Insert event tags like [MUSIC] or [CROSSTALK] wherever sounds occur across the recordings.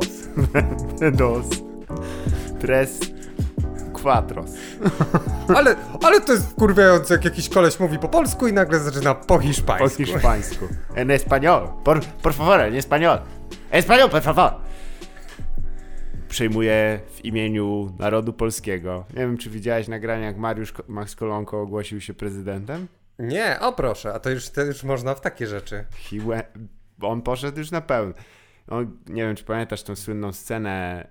07. Vendi dos. [LAUGHS] Dos. Tres. Quatros. Ale, ale to jest kurwiające, jak jakiś koleś mówi po polsku i nagle zaczyna po hiszpańsku. Po hiszpańsku. En español. Por, por favor, en español. Español, por favor. Przejmuję w imieniu narodu polskiego. Nie wiem, czy widziałeś nagranie, jak Mariusz Ko- Max Kolonko ogłosił się prezydentem? Nie, o proszę, a to już, to już można w takie rzeczy. He went, on poszedł już na pełno. On, nie wiem, czy pamiętasz tą słynną scenę,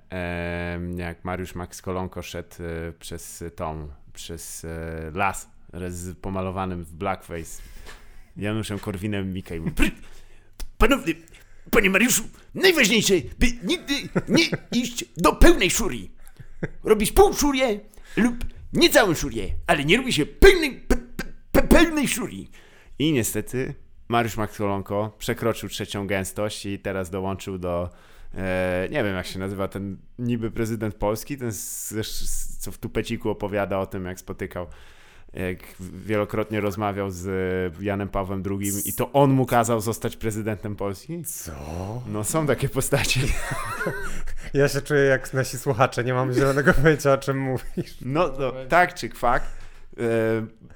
jak Mariusz Max Kolonko szedł e, przez tą, przez e, las z pomalowanym w blackface Januszem mówi, "Pry- Ponownie, panie Mariuszu, najważniejsze, by nigdy nie iść do pełnej szurii. Robisz pół szurię lub nie całą szurię, ale nie robi się pełnej, pe, pe, pe, pełnej szurii. I niestety Mariusz Max Kolonko przekroczył trzecią gęstość i teraz dołączył do, e, nie wiem jak się nazywa ten niby prezydent Polski, ten co w tupeciku opowiada o tym, jak spotykał, jak wielokrotnie rozmawiał z Janem Pawłem II i to on mu kazał zostać prezydentem Polski? Co? No są takie postacie. Ja się czuję jak nasi słuchacze, nie mam zielonego pojęcia o czym mówisz. No, no tak czy kwak. E,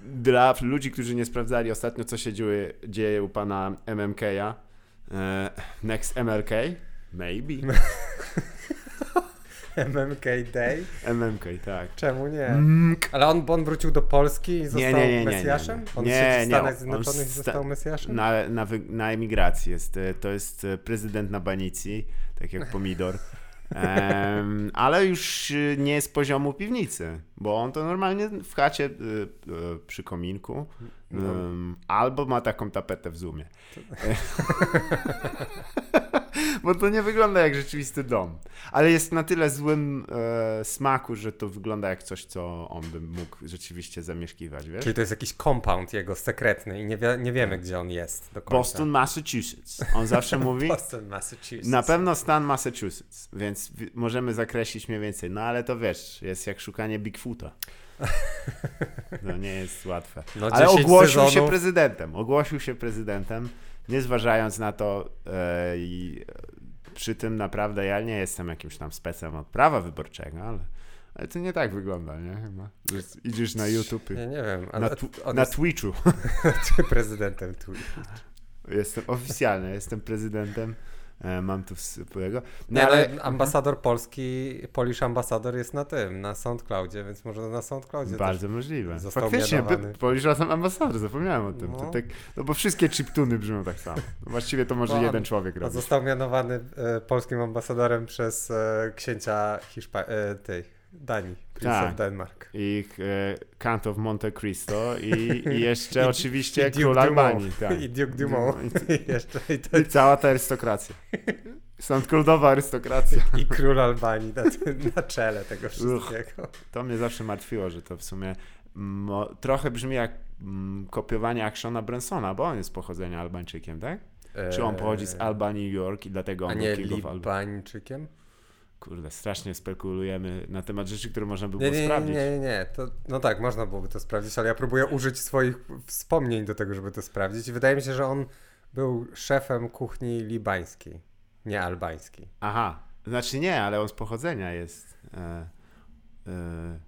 Dla ludzi, którzy nie sprawdzali ostatnio, co się dzieje, dzieje u pana MMK-a, e, Next MLK, maybe, [LAUGHS] MMK Day? MMK, tak. Czemu nie? Ale on, on wrócił do Polski i został Nie, nie, nie, nie, nie, Mesjaszem? nie. On Nie, siedzi w nie, Stanach on Zjednoczonych został Mesjaszem? Na, na, na emigracji jest, e, to jest prezydent na banicji, tak jak pomidor. [LAUGHS] Em, ale już e, nie z poziomu piwnicy, bo on to normalnie w chacie e, e, przy kominku No. em, albo ma taką tapetę w zoomie. [LAUGHS] bo to nie wygląda jak rzeczywisty dom. Ale jest na tyle złym e, smaku, że to wygląda jak coś, co on by mógł rzeczywiście zamieszkiwać, wiesz? Czyli to jest jakiś compound jego sekretny i nie, wie, nie wiemy, gdzie on jest. Boston, Massachusetts. On zawsze [LAUGHS] mówi. Boston, Massachusetts. Na pewno stan Massachusetts, więc wi- możemy zakreślić mniej więcej. No ale to wiesz, jest jak szukanie Bigfoota. No nie jest łatwe. No, ale 10 ogłosił się sezonów. prezydentem. Ogłosił się prezydentem, nie zważając na to e, i przy tym naprawdę ja nie jestem jakimś tam specem od prawa wyborczego, ale, ale to nie tak wygląda, nie? Chyba. Idziesz na YouTube, Ja nie wiem, ale na, on, tu, on na jest Twitchu. [LAUGHS] prezydentem tu. Jestem oficjalny, jestem prezydentem. E, mam tu wspólnego. No, Nie, ale ambasador polski, Polish ambasador jest na tym, na SoundCloudzie, więc może na SoundCloudzie Bardzo możliwe. Faktycznie, Polish razem ambasador, zapomniałem o tym. No. Tak, no bo wszystkie chiptuny brzmią tak samo. No właściwie to może jeden człowiek robi. Został mianowany e, polskim ambasadorem przez e, księcia Hiszpa e, tej Danii, Prince Tak. of Denmark. I e, Count of Monte Cristo i, [LAUGHS] i jeszcze I- oczywiście i król. Albanii. [LAUGHS] Tak. I Duke Dumont. [LAUGHS] I jeszcze i, to, I cała ta arystokracja. Stąd królowa arystokracja. i król Albanii na, na czele tego wszystkiego. To mnie zawsze martwiło, że to w sumie mo, trochę brzmi jak mm, kopiowanie Actiona Bransona, bo on jest pochodzenia Albańczykiem, tak? Czy on pochodzi z Albanii, New York i dlatego A on nie King of Albany? Kurde, strasznie spekulujemy na temat rzeczy, które można by było nie, nie, sprawdzić. nie, nie, nie. To, no tak, można byłoby to sprawdzić, ale ja próbuję użyć swoich wspomnień do tego, żeby to sprawdzić. I wydaje mi się, że on był szefem kuchni libańskiej, nie albańskiej. Aha, znaczy nie, ale on z pochodzenia jest e, e,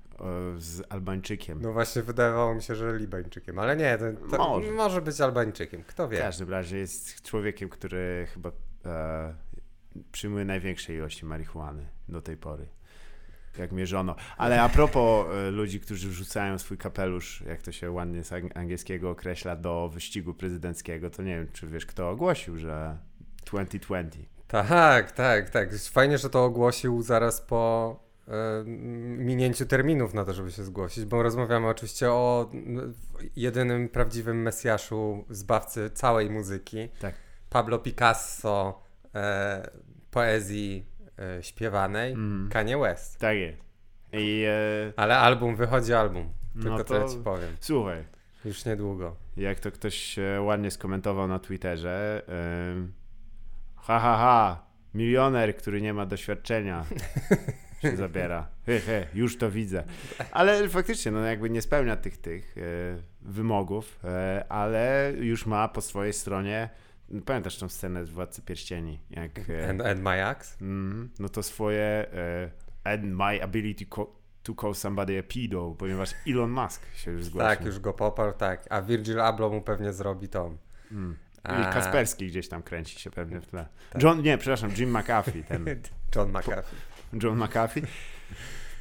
z Albańczykiem. No właśnie wydawało mi się, że libańczykiem, ale nie, to, to Może. może. być albańczykiem, kto w wie. każdym razie jest człowiekiem, który chyba e, przyjmuje największe ilości marihuany do tej pory. Jak mierzono. Ale a propos e, ludzi, którzy wrzucają swój kapelusz, jak to się ładnie z ang- angielskiego określa, do wyścigu prezydenckiego, to nie wiem, czy wiesz, kto ogłosił, że 2020. Tak, tak, tak. Fajnie, że to ogłosił zaraz po e, minięciu terminów na to, żeby się zgłosić, bo rozmawiamy oczywiście o jedynym prawdziwym mesjaszu, zbawcy całej muzyki. Tak. Pablo Picasso e, poezji e, śpiewanej, Mm. Kanye West. Tak jest. I e, Ale album, wychodzi album. Tylko No to... tyle ci powiem. słuchaj, Już niedługo. jak to ktoś e, ładnie skomentował na Twitterze, em, ha ha ha, milioner, który nie ma doświadczenia [LAUGHS] się zabiera. He, he, już to widzę. Ale faktycznie, no jakby nie spełnia tych, tych e, wymogów, e, ale już ma po swojej stronie pamiętasz tą scenę z Władcy Pierścieni, jak... e, And, and my axe? Mm, no to swoje e, and my ability to call somebody a pedo, ponieważ Elon Musk się już zgłosił. Tak, już go poparł, tak. A Virgil Abloh mu pewnie zrobi tą. Mm. I Kasperski gdzieś tam kręci się pewnie w tle. Tak. John, nie, przepraszam, Jim McAfee, ten [LAUGHS] John McAfee. John McAfee.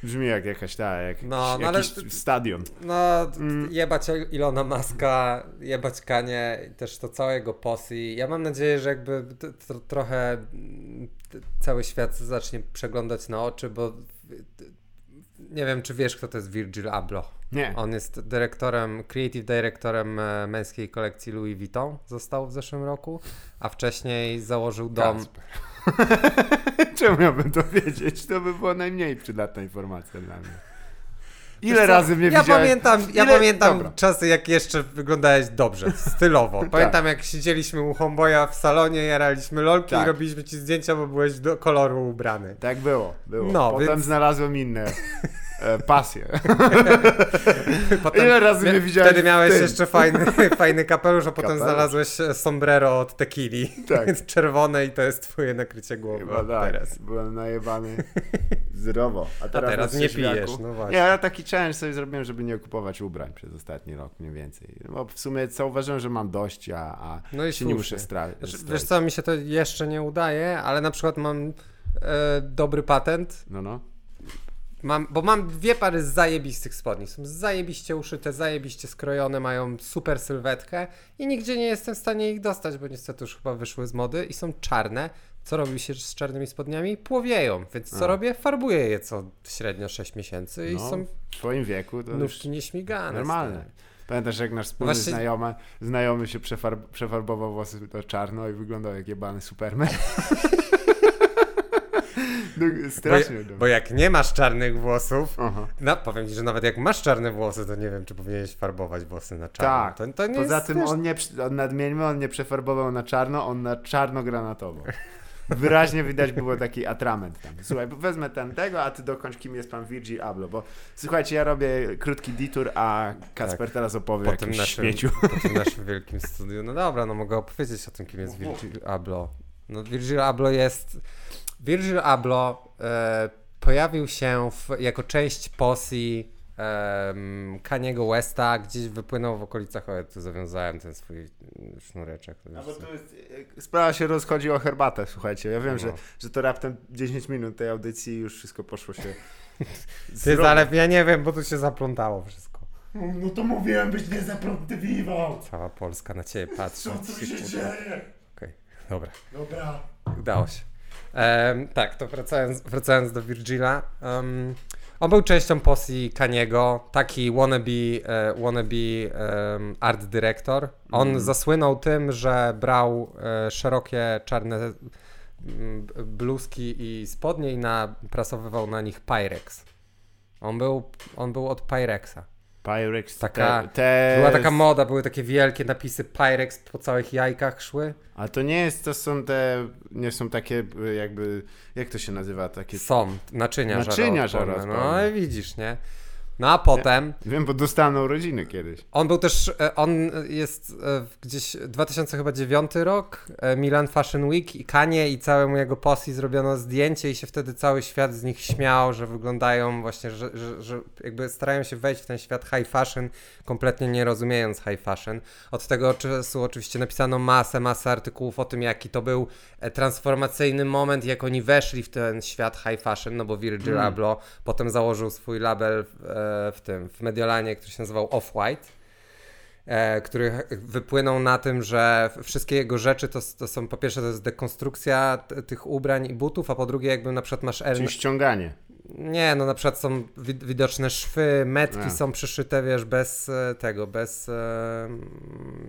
Brzmi jak jakaś ta, jak No, no jakiś ale- stadion. No, Mm. jebać Ilona Maska, jebać Kanie, też to całego posse. Ja mam nadzieję, że jakby t- t- trochę cały świat zacznie przeglądać na oczy, bo nie wiem, czy wiesz, kto to jest Virgil Abloh. Nie. On jest dyrektorem, creative dyrektorem e, męskiej kolekcji Louis Vuitton, został w zeszłym roku, a wcześniej założył dom. [LAUGHS] Czemu miałbym to wiedzieć? To by była najmniej przydatna informacja dla mnie. Ile Wiesz razy mnie ja widziałeś? Pamiętam, ja Ile- pamiętam Dobra. czasy, jak jeszcze wyglądałeś dobrze, stylowo. Pamiętam, jak siedzieliśmy u Homeboya w salonie, jaraliśmy lolki Tak. i robiliśmy ci zdjęcia, bo byłeś do koloru ubrany. Tak było, było. No, Potem więc- znalazłem inne [LAUGHS] e, pasje. [LAUGHS] Potem, Ile razy mnie widziałeś Wtedy miałeś jeszcze fajny, [LAUGHS] fajny kapelusz, a potem Kapelusz. znalazłeś e, sombrero od tequili. Tak. [LAUGHS] Czerwone i to jest twoje nakrycie głowy Chyba tak. teraz. Byłem najebany zdrowo. A teraz, teraz na nie pijesz, no właśnie. Nie, ja taki challenge sobie zrobiłem, żeby nie kupować ubrań przez ostatni rok mniej więcej. Bo w sumie zauważyłem, że mam dość, a, a No i się nie muszę stra- Znaczy, wiesz co, mi się to jeszcze nie udaje, ale na przykład mam e, dobry patent, No, no. Mam, bo mam dwie pary zajebistych spodni. Są zajebiście uszyte, zajebiście skrojone, mają super sylwetkę i nigdzie nie jestem w stanie ich dostać, bo niestety już chyba wyszły z mody i są czarne. Co robi się z czarnymi spodniami? Płowieją, więc co A. robię? Farbuję je co średnio 6 miesięcy i no są w twoim wieku to nóżki nieśmigane. normalne. Pamiętasz, jak nasz wspólny Właśnie- znajomy, znajomy się przefarb- przefarbował włosy to czarno i wyglądał jak jebany Superman? [LAUGHS] no, Bo, strasznie. bo jak nie masz czarnych włosów, Aha. no powiem ci, że nawet jak masz czarne włosy, to nie wiem, czy powinieneś farbować włosy na czarno. Tak. To, to nie Poza tym on nie, on nadmieńmy, on nie przefarbował na czarno, on na czarno-granatowo. Wyraźnie widać było taki atrament tam. Słuchaj, wezmę ten tego, a ty dokończ kim jest pan Virgil Abloh, bo słuchajcie, ja robię krótki detour, a Kacper teraz opowie po o tym jakimś naszym, śmieciu. po tym naszym wielkim studiu. No dobra, no mogę opowiedzieć o tym, kim jest Virgil Abloh. No Virgil Abloh jest... Virgil Abloh e, pojawił się w, jako część posse um, Kaniego Westa, gdzieś wypłynął w okolicach, o ja tu zawiązałem ten swój mm, sznureczek. No bo co. tu jest, e, sprawa się rozchodzi o herbatę, słuchajcie. Ja wiem, No. że, że to raptem 10 minut tej audycji i już wszystko poszło się. [LAUGHS] Ty, ale ja nie wiem, bo tu się zaplątało wszystko. No to mówiłem, byś nie zaplątywał. Cała Polska na ciebie patrzy. Co tu się [LAUGHS] dzieje? Okej, dobra. Dobra. Udało się. Em, tak, to wracając, wracając do Virgila. em, on był częścią posse Kaniego, taki wannabe, e, wannabe em, art dyrektor. On Mhm. zasłynął tym, że brał e, szerokie czarne mm, bluzki i spodnie i naprasowywał na nich Pyrex. On był, on był od Pyrexa. Pyrex. Taka- te, te... Była taka moda, były takie wielkie napisy Pyrex po całych jajkach szły. A to nie jest, to są te, nie są takie jakby, jak to się nazywa, takie... Są naczynia, Naczynia żaroodporne. No i widzisz, nie? No a potem Wiem, bo dostałem na urodziny kiedyś. on był też, e, on jest e, gdzieś 2009 rok, e, Milan Fashion Week i Kanie i całemu jego posse zrobiono zdjęcie i się wtedy cały świat z nich śmiał, że wyglądają właśnie, że, że, że jakby starają się wejść w ten świat high fashion, kompletnie nie rozumiejąc high fashion. Od tego czasu oczywiście napisano masę, masę artykułów o tym, jaki to był transformacyjny moment, jak oni weszli w ten świat high fashion, no bo Virgil Mm. Abloh potem założył swój label w, tym, w Mediolanie, który się nazywał Off-White e, który wypłynął na tym, że wszystkie jego rzeczy to, to są po pierwsze to jest dekonstrukcja tych ubrań i butów, a po drugie jakby na przykład masz. Czyli ściąganie. Nie, no na przykład są wi- widoczne szwy, metki A. są przyszyte, wiesz, bez e, tego, bez e,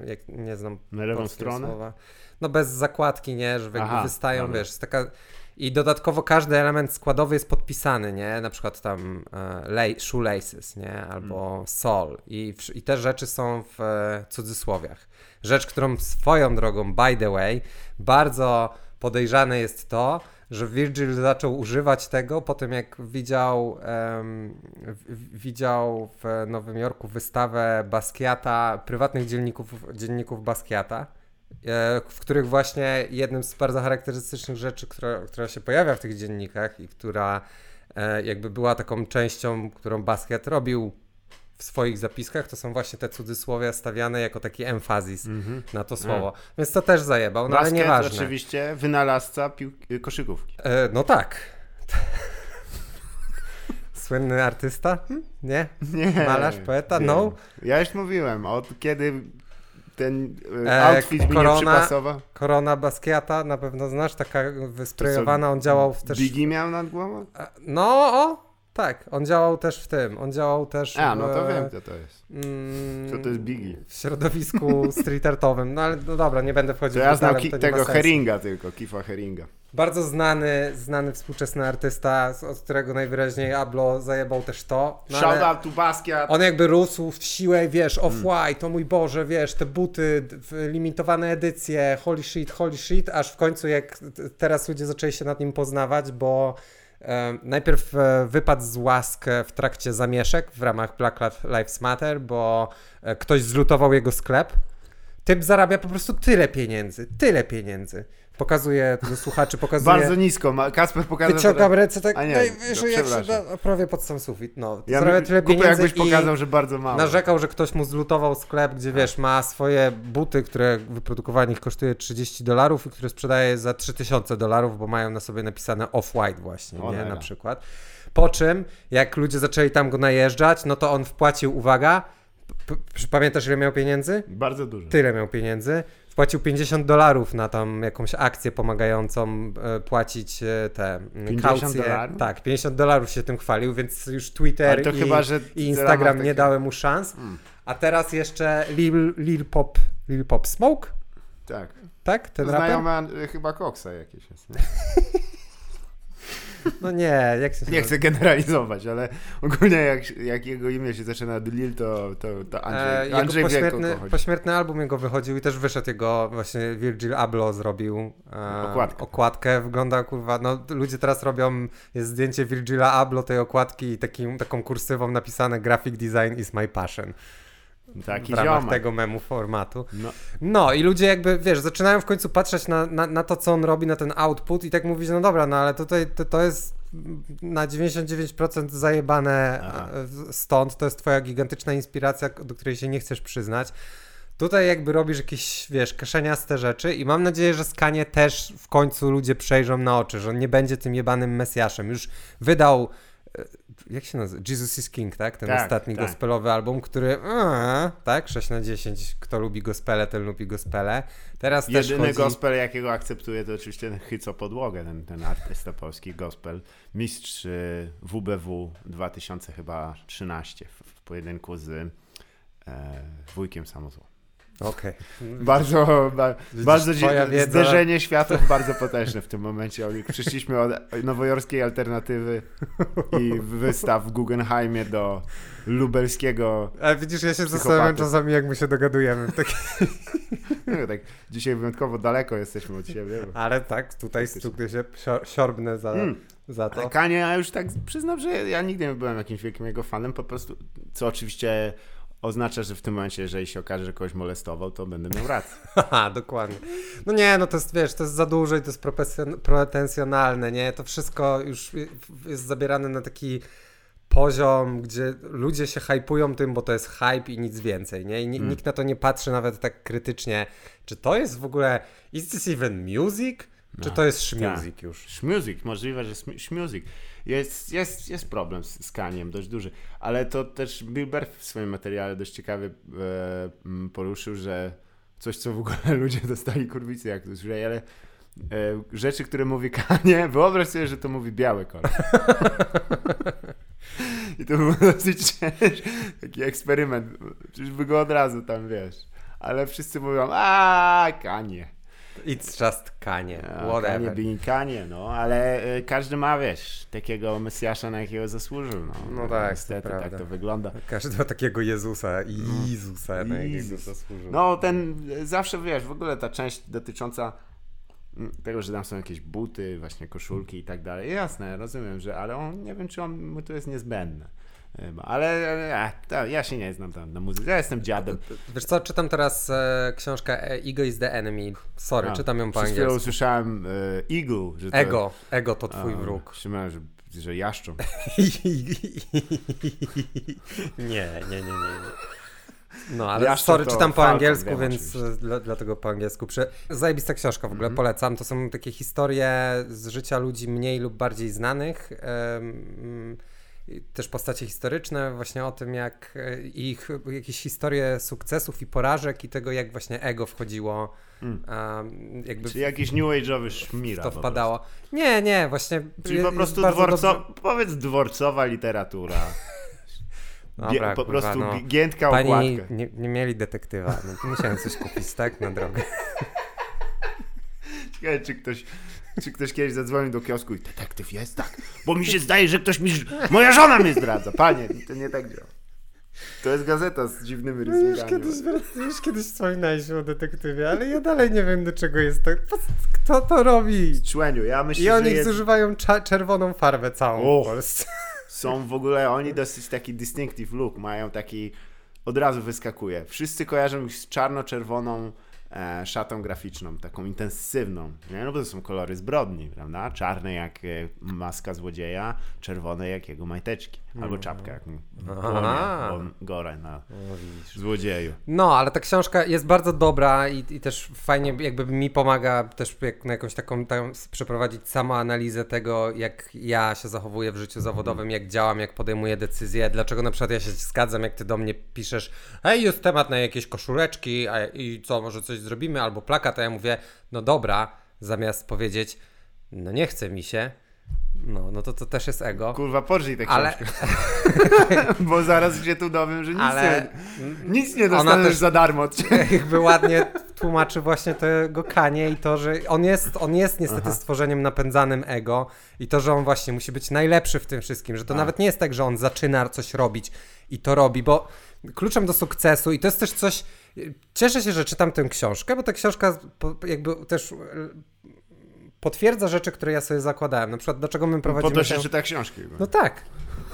jak nie znam Na lewą stronę? słowa. No bez zakładki, nie, że jakby Aha, wystają, dobra. wiesz, taka i dodatkowo każdy element składowy jest podpisany, nie? Na przykład tam e, lay, shoelaces, nie? Albo Mm. sol. I, I te rzeczy są w e, cudzysłowiach. Rzecz, którą swoją drogą, by the way, bardzo podejrzane jest to, że Virgil zaczął używać tego po tym, jak widział, em, w- widział w Nowym Jorku wystawę Basquiata, prywatnych dzienników, dzienników Basquiata w których właśnie jednym z bardzo charakterystycznych rzeczy, która, która się pojawia w tych dziennikach i która e, jakby była taką częścią, którą Basquiat robił w swoich zapiskach, to są właśnie te cudzysłowia stawiane jako taki emfazis na to słowo. Więc to też zajebał, no ale Basket nieważne. oczywiście wynalazca pił- koszykówki. E, no tak. [LAUGHS] Słynny artysta? Hm? Nie? Nie. Malarz, poeta? nie. No. Ja już mówiłem, od kiedy ten e, E, outfit mi nie korona- przypasował. Korona Basquiata, na pewno znasz, taka wysprejowana, on działał w też... Biggie miał nad głową? E, No, o, tak, on działał też w tym, on działał też A, no to w, wiem, co to jest. mm, Co to jest Biggie? w środowisku [LAUGHS] street artowym, no ale no dobra, nie będę wchodził To ja w znam nie ma tego. Heringa tylko, Kifa Heringa. Bardzo znany, znany współczesny artysta, od którego najwyraźniej Ablo zajebał też to. No, Shout out to Basquiat. On jakby rósł w siłę, wiesz, off-white, o mój Boże, wiesz, te buty, limitowane edycje, holy shit, holy shit, aż w końcu jak teraz ludzie zaczęli się nad nim poznawać, bo najpierw e, wypadł z łask w trakcie zamieszek w ramach Black Lives Matter, bo e, ktoś zlutował jego sklep. Typ zarabia po prostu tyle pieniędzy, tyle pieniędzy. Pokazuje do słuchaczy, pokazuje... Bardzo nisko. ma- Kasper pokazał Wyciągam ręce tak A nie, najwyżej, to jak się da, prawie pod sam sufit. No, Ja zarabia tyle pieniędzy jakbyś i pokazał, że bardzo mało. narzekał, że ktoś mu zlutował sklep, gdzie wiesz, ma swoje buty, które wyprodukowanie ich kosztuje 30 dolarów i które sprzedaje za 3000 dolarów, bo mają na sobie napisane off-white właśnie, nie, Cholera. na przykład. Po czym, jak ludzie zaczęli tam go najeżdżać, no to on wpłacił, uwaga, pamiętasz ile miał pieniędzy? Bardzo dużo. Tyle miał pieniędzy. Wpłacił 50 dolarów na tam jakąś akcję pomagającą e, płacić e, te mm, 50 kaucje. dolarów? Tak, 50 dolarów się tym chwalił, więc już Twitter i, chyba, i Instagram nie dały mu szans. A teraz jeszcze Lil, Lil Pop, Lil Pop Smoke, Tak. tak? Ten raper? Znajoma y, chyba Coxa jakieś jest. [LAUGHS] No nie, jak się nie chcę generalizować, ale ogólnie jak, jak jego imię się zaczyna od Lil, to, to, to E, Andrzej, jego Andrzej wie, pośmiertny, chodzi. pośmiertny album jego wychodził i też wyszedł jego, właśnie Virgil Abloh zrobił e, Okładkę. okładkę. Wygląda kurwa, no ludzie teraz robią, jest zdjęcie Virgila Abloh tej okładki i takim, taką kursywą napisane graphic design is my passion Taki w ramach ziomek. tego memu formatu. No, No i ludzie jakby, wiesz, zaczynają w końcu patrzeć na, na, na to, co on robi, na ten output i tak mówić, no dobra, no ale tutaj to, to jest na 99% zajebane Aha. e, stąd, to jest twoja gigantyczna inspiracja, do której się nie chcesz przyznać. Tutaj jakby robisz jakieś, wiesz, kaszeniaste rzeczy i mam nadzieję, że Skanie też w końcu ludzie przejrzą na oczy, że on nie będzie tym jebanym Mesjaszem. Już wydał, e, jak się nazywa? Jesus is King, tak? Ten Tak, ostatni tak. gospelowy album, który, a, tak? 6 na 10, kto lubi gospele, ten lubi gospele. Teraz też Jedyny chodzi... gospel, jakiego akceptuję, to oczywiście ten Hyco Podłogę, ten, ten artysta polski gospel. Mistrz y, WBW 2000 chyba 13 w, w pojedynku z e, wujkiem Samozło. Okej. Bardzo, ba, bardzo twoja wiedza- zderzenie światów bardzo potężne w tym momencie. Oli. Przyszliśmy od nowojorskiej alternatywy i wystaw w Guggenheimie do lubelskiego. Ale widzisz, ja się Psychopaty. zastanawiam czasami, jak my się dogadujemy. Tak, [LAUGHS] No, tak, dzisiaj wyjątkowo daleko jesteśmy od siebie. Ale tak, tutaj stuknę się, sio- siorbnę za, Mm. za to. Ale Kanie, ja już tak przyznam, że ja nigdy nie byłem jakimś wielkim jego fanem, po prostu, co oczywiście oznacza, że w tym momencie, jeżeli się okaże, że kogoś molestował, to będę miał rację. [LAUGHS] Haha, dokładnie. No nie, no to jest, wiesz, to jest za dużo i to jest pretensjonalne, nie? To wszystko już jest zabierane na taki poziom, gdzie ludzie się hypują tym, bo to jest hype i nic więcej, nie? I Mm. nikt na to nie patrzy nawet tak krytycznie, czy to jest w ogóle, is this even music? Czy No, to jest music już? Schmuzik, możliwe, że schmuzik. Jest, jest, jest problem z, Kaniem, dość duży, ale to też Bill Burr w swoim materiale dość ciekawie e, poruszył, że coś, co w ogóle [LAUGHS] ludzie dostali kurwicy, jak to słyszeli, ale e, rzeczy, które mówi Kanie, [LAUGHS] wyobraź sobie, że to mówi biały kolor. [LAUGHS] I to był dosyć taki eksperyment. Przecież by go od razu tam, wiesz. Ale wszyscy mówią, a Kanie. It's just Kanie, whatever. being Kanie, no, ale y, każdy ma, wiesz, takiego Mesjasza, na jakiego zasłużył, no. No tak, to Niestety, prawda. tak to wygląda. Każdy ma takiego Jezusa, Jezusa, na jakiego zasłużył. No, ten, zawsze, wiesz, w ogóle ta część dotycząca mm, tego, że tam są jakieś buty, właśnie koszulki i tak dalej. Jasne, rozumiem, że, ale on, nie wiem, czy on, mu to jest niezbędne. Ale, a, to, ja się nie znam tam na muzyce. Ja jestem dziadem. Wiesz co, czytam teraz e, książkę Ego is the Enemy. Sorry, A, czytam ją po angielsku. usłyszałem e, Eagle. Że to, Ego, ego to twój a, wróg. Myślałem, że, że jaszczą. [LAUGHS] nie, nie, nie, nie. No, ale Jaszczur sorry, czytam po angielsku, wiem więc e, dla, dlatego po angielsku. Prze... Zajebista książka w ogóle, Mhm. polecam. To są takie historie z życia ludzi mniej lub bardziej znanych. i też postacie historyczne, właśnie o tym, jak e, ich jakieś historie sukcesów i porażek i tego, jak właśnie ego wchodziło, Mm. jakby Czyli jakiś new age'owy szmira. to wpadało. Nie, nie, właśnie. Czyli po prostu dworco... dobrze- powiedz dworcowa literatura. [LAUGHS] Dobra, po kurwa, prostu no. gi- giętka Pani okładka. nie, nie mieli detektywa, no musiałem coś kupić, tak, na drogę. [LAUGHS] Ciekawe, czy ktoś, czy ktoś kiedyś zadzwonił do kiosku i detektyw jest? Tak. Bo mi się zdaje, że ktoś mi... Moja żona mnie zdradza. Panie, to nie tak działa. To jest gazeta z dziwnymi No już rysunkami. kiedyś, już kiedyś wspominałeś o detektywie, ale ja dalej nie wiem do czego jest to. Kto to robi? Człeniu, ja myślę, I oni że jest, zużywają czerwoną farbę całą O. w Polsce. są w ogóle, oni dosyć taki distinctive look, mają taki, od razu wyskakuje. Wszyscy kojarzą ich z czarno-czerwoną e, szatą graficzną, taką intensywną, nie? no bo to są kolory zbrodni, prawda? Czarne jak e, maska złodzieja, czerwone jak jego majteczki, albo czapka jak mu gorę na złodzieju. No, ale ta książka jest bardzo dobra i, i też fajnie jakby mi pomaga też jak na jakąś taką tam przeprowadzić samoanalizę tego, jak ja się zachowuję w życiu zawodowym, jak działam, jak podejmuję decyzje, dlaczego na przykład ja się zgadzam, jak ty do mnie piszesz, hej, jest temat na jakieś koszuleczki a, i co, może coś zrobimy, albo plakat, a ja mówię, no dobra, zamiast powiedzieć, no nie chce mi się, no, no to to też jest ego. Kurwa, pożyj tę Ale, [LAUGHS] bo zaraz się tu dowiem, że nic, ale nie, nic nie Ona dostaniesz też- za darmo od [LAUGHS] ciebie. [LAUGHS] jakby ładnie tłumaczy właśnie tego Kanie i to, że on jest, on jest niestety Aha. stworzeniem napędzanym ego i to, że on właśnie musi być najlepszy w tym wszystkim, że to A. nawet nie jest tak, że on zaczyna coś robić i to robi, bo kluczem do sukcesu i to jest też coś, cieszę się, że czytam tę książkę, bo ta książka jakby też e, potwierdza rzeczy, które ja sobie zakładałem. Na przykład, dlaczego my prowadzimy Po to się czyta książki. No tak.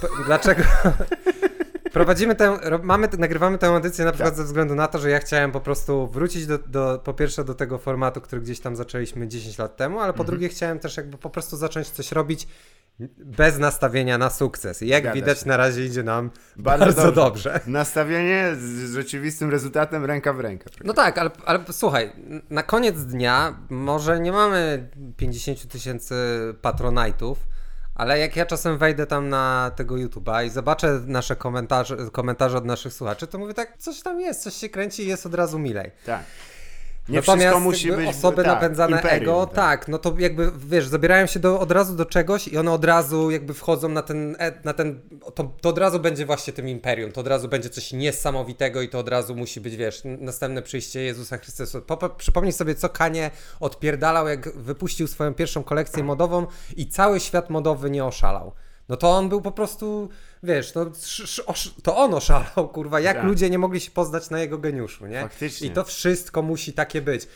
P- Dlaczego? [LAUGHS] Prowadzimy tę, mamy, nagrywamy tę audycję na przykład Tak. ze względu na to, że ja chciałem po prostu wrócić do, do, po pierwsze do tego formatu, który gdzieś tam zaczęliśmy 10 lat temu, ale po Mhm. drugie chciałem też jakby po prostu zacząć coś robić bez nastawienia na sukces. I jak Zgadza widać się. na razie idzie nam Bardzo bardzo, dobrze. dobrze. Nastawienie z rzeczywistym rezultatem ręka w rękę. No tak, ale, ale słuchaj, na koniec dnia może nie mamy 50 tysięcy patronajtów, ale jak ja czasem wejdę tam na tego YouTube'a i zobaczę nasze komentarze, komentarze od naszych słuchaczy, to mówię tak, coś tam jest, coś się kręci i jest od razu milej. Tak. Nie Natomiast musi być osoby tak, napędzane imperium, ego, tak. no to jakby wiesz, zabierają się do, od razu do czegoś i one od razu jakby wchodzą na ten, e- na ten to, to od razu będzie właśnie tym imperium, to od razu będzie coś niesamowitego i to od razu musi być, wiesz, następne przyjście Jezusa Chrystusa. Popa- Przypomnij sobie, co Kanie odpierdalał, jak wypuścił swoją pierwszą kolekcję modową i cały świat modowy nie oszalał. No to on był po prostu, wiesz, no, sz, sz, osz, to on oszalał, kurwa, jak Tak. ludzie nie mogli się poznać na jego geniuszu, nie? Faktycznie. I to wszystko musi takie być.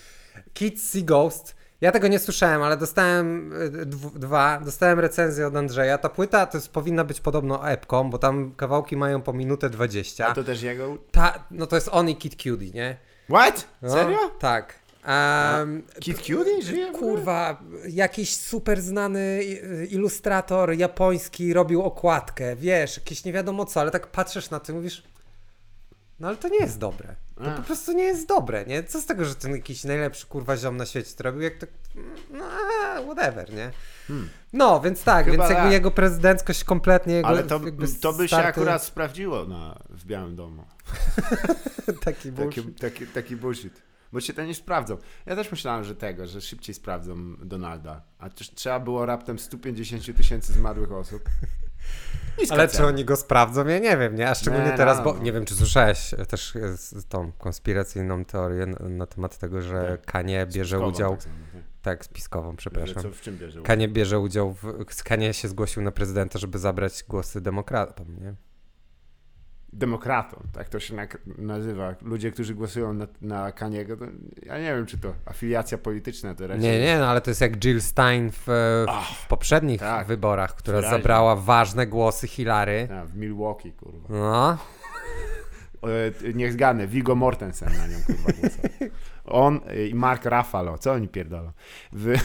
Kids See Ghost. Ja tego nie słyszałem, ale dostałem dw- dwa, dostałem recenzję od Andrzeja. Ta płyta to jest, powinna być podobno epką, bo tam kawałki mają po minutę 20. A to też jego... Ta, no to jest on i Kid Cudi, nie? What? No, Serio? Tak. Um, Kid Cudi żyje? kurwa, jakiś super znany i- ilustrator japoński robił okładkę, wiesz, jakieś nie wiadomo co, ale tak patrzysz na to i mówisz, no ale to nie jest dobre. To A. po prostu nie jest dobre, nie? Co z tego, że ten jakiś najlepszy kurwa ziom na świecie to robił, jak to, no whatever, nie? No, więc tak, Hmm. Chyba więc jakby tak. jego prezydenckość kompletnie, jego Ale to, to by się starty- akurat sprawdziło na, w Białym Domu. [LAUGHS] taki Taki, bullshit. taki, taki bullshit. Bo się to nie sprawdzą. Ja też myślałem, że tego, że szybciej sprawdzą Donalda. A też trzeba było raptem 150 tysięcy zmarłych osób. Ale czy oni go sprawdzą? Ja nie wiem, nie? A szczególnie Nie, teraz, no, bo nie wiem, czy słyszałeś też e, tą konspiracyjną teorię na, na temat tego, że Tak. Kanie bierze Spiskową udział, tak tak. tak, spiskową, przepraszam. Co, w czym bierze udział? Kanie bierze udział w, Kanie się zgłosił na prezydenta, żeby zabrać głosy demokratom, nie? Demokratą, tak to się nazywa. Ludzie, którzy głosują na, na Kaniego, to ja nie wiem, czy to afiliacja polityczna to raczej... Nie, nie, no ale to jest jak Jill Stein w, w poprzednich tak. wyborach, która Wyraźnie. zabrała ważne głosy Hillary. A, w Milwaukee, kurwa. No, [LAUGHS] E, niech zgadnę, Viggo Mortensen na nią kurwa głosował. On i Mark Ruffalo, co oni pierdolą? Wy...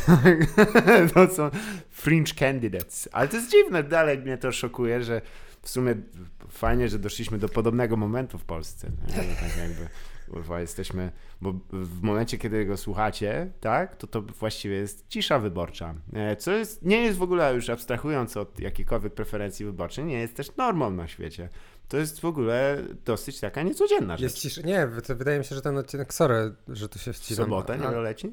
[LAUGHS] to są fringe candidates. Ale to jest dziwne, dalej mnie to szokuje, że w sumie fajnie, że doszliśmy do podobnego momentu w Polsce. Tak jakby, kurwa, jesteśmy, bo w momencie, kiedy go słuchacie, tak, to to właściwie jest cisza wyborcza. Co jest, nie jest w ogóle, już abstrahując od jakichkolwiek preferencji wyborczych, nie jest też normą na świecie. To jest w ogóle dosyć taka niecodzienna rzecz. jest cisza. Nie, wy- wydaje mi się, że ten odcinek, sorry, że tu się wcinam. Sobota, nie A- wioleci?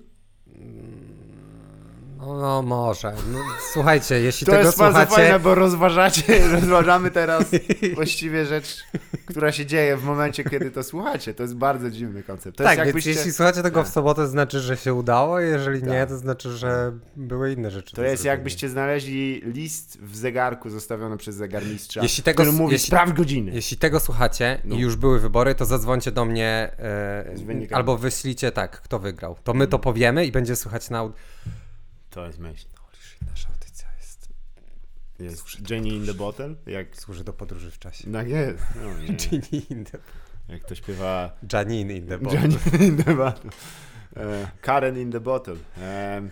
No, no może. No, słuchajcie, jeśli [LAUGHS] To tego jest bardzo słuchacie... fajne, bo rozważacie, [LAUGHS] rozważamy teraz [LAUGHS] właściwie rzecz, która się dzieje w momencie, kiedy to słuchacie. To jest bardzo dziwny koncept. To tak, więc jeśli słuchacie tego w Tak. sobotę, to znaczy, że się udało, jeżeli nie, Tak. to znaczy, że były inne rzeczy. to jest jakbyście znaleźli list w zegarku zostawiony przez zegarmistrza, Jeśli tego który mówi jeśli- sprawdź godziny. Jeśli tego słuchacie No. i już były wybory, to zadzwońcie do mnie e, albo wyślijcie tak, kto wygrał. To my to powiemy i będzie słychać na. To jest myśl. Nasza audycja jest, Jest Jenny in the Bottle? Jak... służy do podróży w czasie. Tak jest. No, [LAUGHS] nie. Ginny in the... Jak to śpiewa Janine in the bottle. Jenny [LAUGHS] in the Bottle. E, Karen in the Bottle. Em,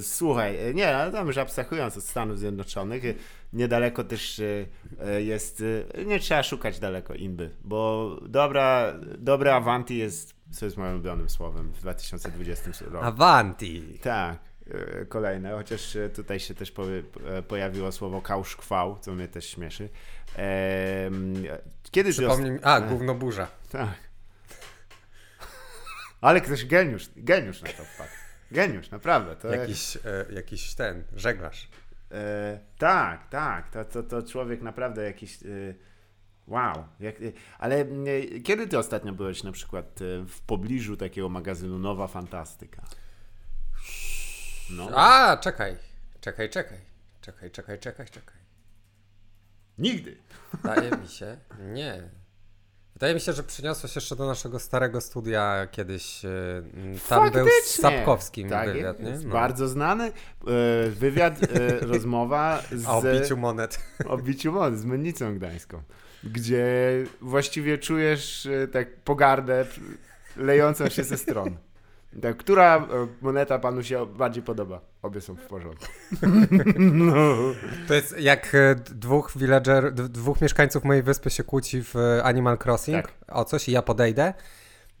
Słuchaj, e, nie, ale tam już abstrahując od Stanów Zjednoczonych, e, niedaleko też e, e, jest, e, nie trzeba szukać daleko imby, bo dobra, dobre Avanti jest, co jest moim ulubionym słowem w 2020 roku. Avanti! Tak, e, kolejne, chociaż e, tutaj się też e, pojawiło słowo kauszkwał, co mnie też śmieszy. Kiedy Przypomnij mi... A, gówno burza. tak. Ale ktoś geniusz, geniusz na to wpadł. Geniusz, naprawdę. To Jakiś, e, jakiś ten, żeglarz. E, tak, tak. To, to, to człowiek naprawdę jakiś. E, wow. Jak, e, ale e, kiedy ty ostatnio byłeś na przykład e, w pobliżu takiego magazynu Nowa Fantastyka? No. A, czekaj. Czekaj, czekaj. Czekaj, czekaj, czekaj, czekaj. Nigdy. Wydaje mi się, nie. Wydaje mi się, że przyniosłeś jeszcze do naszego starego studia kiedyś. e, m, Tam był z Faktycznie. Sapkowskim tak, wywiad, nie? jest No. Bardzo znany. E, wywiad, e, [LAUGHS] rozmowa z. O biciu monet. [LAUGHS] o biciu mod z Mennicą Gdańską, gdzie właściwie czujesz e, tak pogardę lejącą się ze stron. Tak, która e, moneta panu się bardziej podoba? Obie są w porządku. [LAUGHS] No. To jest jak e, dwóch villager, dwóch mieszkańców mojej wyspy się kłóci w e, Animal Crossing Tak. o coś i ja podejdę.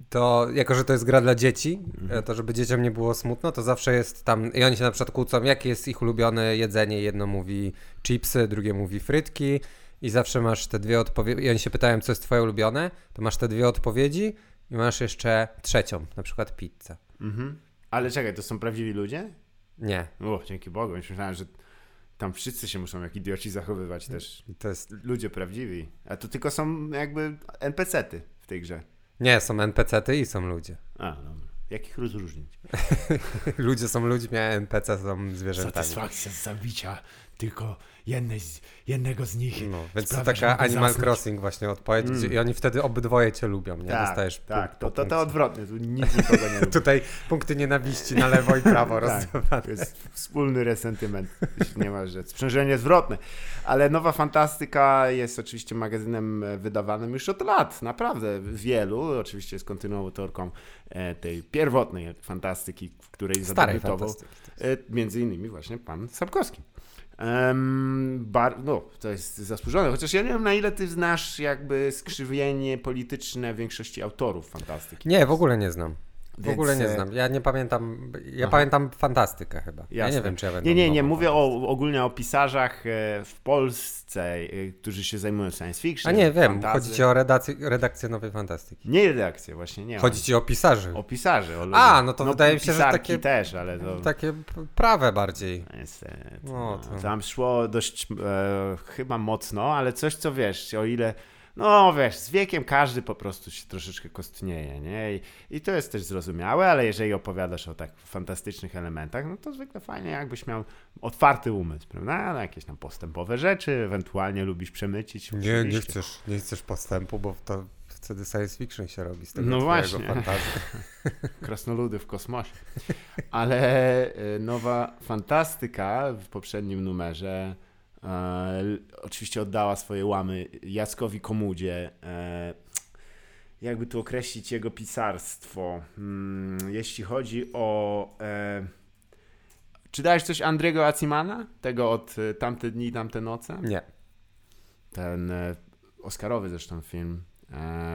To jako, że to jest gra dla dzieci, Mhm. to żeby dzieciom nie było smutno, to zawsze jest tam, i oni się na przykład kłócą, jakie jest ich ulubione jedzenie. Jedno mówi chipsy, drugie mówi frytki i zawsze masz te dwie odpowiedzi, i oni się pytają, co jest twoje ulubione, to masz te dwie odpowiedzi i masz jeszcze trzecią, na przykład pizzę. Mhm. Ale czekaj, to są prawdziwi ludzie? Nie, O, dzięki Bogu. Myślałem, że tam wszyscy się muszą jak idioci zachowywać też. to jest, Ludzie prawdziwi. A to tylko są jakby NPC-ty w tej grze. nie, są NPC-ty i są ludzie. A, dobra. Jak ich rozróżnić? [LAUGHS] Ludzie są ludźmi, a NPC są zwierzętami. Satysfakcja z zabicia tylko jednej z, jednego z nich. No, więc to taka Animal zasnąć. Crossing właśnie odpowiedź gdzie, i oni wtedy obydwoje cię lubią, nie? Tak, Dostajesz tak. punkt To, to, to odwrotnie. Tu nikt nikogo nie [LAUGHS] lubi. Tutaj punkty nienawiści na lewo i prawo [LAUGHS] Tak, rozdawane. to jest wspólny resentyment, jeśli nie ma rzecz. Sprzężenie zwrotne. Ale Nowa Fantastyka jest oczywiście magazynem e, wydawanym już od lat, naprawdę wielu. Oczywiście jest kontynuatorką e, tej pierwotnej fantastyki, w której zadebiutował e, między innymi właśnie pan Sapkowski. Em, bar, no, to jest zasłużone, chociaż ja nie wiem na ile ty znasz jakby skrzywienie polityczne większości autorów fantastyki. Nie, w ogóle nie znam. W ogóle nie e, znam. Ja nie pamiętam. Ja Aha. pamiętam fantastykę chyba. Ja Jasne. nie wiem, czy ja będę. Nie, nie, nie, mówię o, ogólnie o pisarzach e, w Polsce, e, którzy się zajmują science fiction. A nie wiem, fantasy. chodzi ci o redakcję, redakcję nowej fantastyki. Nie redakcję, właśnie, nie. Chodzi ci o pisarzy. o, pisarzy. O A, no to wydaje mi się, że pisarki takie- też, ale to... Takie prawe bardziej. Niestety. No, No, to- Tam szło dość e, chyba mocno, ale coś co wiesz, o ile no wiesz, z wiekiem każdy po prostu się troszeczkę kostnieje, nie? I, I to jest też zrozumiałe, ale jeżeli opowiadasz o tak fantastycznych elementach, no to zwykle fajnie jakbyś miał otwarty umysł, prawda? Na jakieś tam postępowe rzeczy, ewentualnie lubisz przemycić. Nie, nie oczywiście. chcesz, nie chcesz postępu, bo to wtedy science fiction się robi z tego No właśnie. fantazji. [LAUGHS] Krasnoludy w kosmosie. Ale y, nowa fantastyka w poprzednim numerze e, oczywiście oddała swoje łamy Jackowi Komudzie. E, jakby tu określić jego pisarstwo? Hmm, jeśli chodzi o... E, czy dałeś coś Andrego Acimana? Tego od Tamte dni, tamte noce? Nie. ten Oscarowy zresztą film,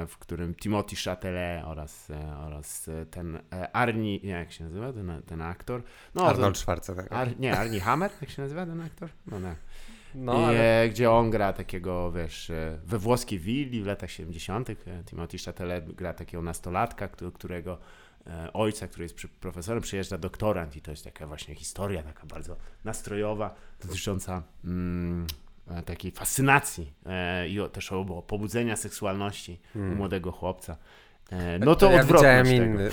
w którym Timothy Chatelet oraz, oraz ten Arnie, nie, jak się nazywa ten, ten aktor? No, Arnold Schwarzenegger. Ar, nie, Arnie Hammer, jak się nazywa ten aktor? No nie. No, ale... e, gdzie on gra takiego, wiesz, e, we włoskiej willi w latach 70. e, Timothy Chatelet gra takiego nastolatka, któ- którego ojca, który jest profesorem, przyjeżdża doktorant i to jest taka właśnie historia, taka bardzo nastrojowa, dotycząca mm, takiej fascynacji e, i o, też o, pobudzenia seksualności u młodego chłopca. E, no to, Hmm. ja odwrotność inny.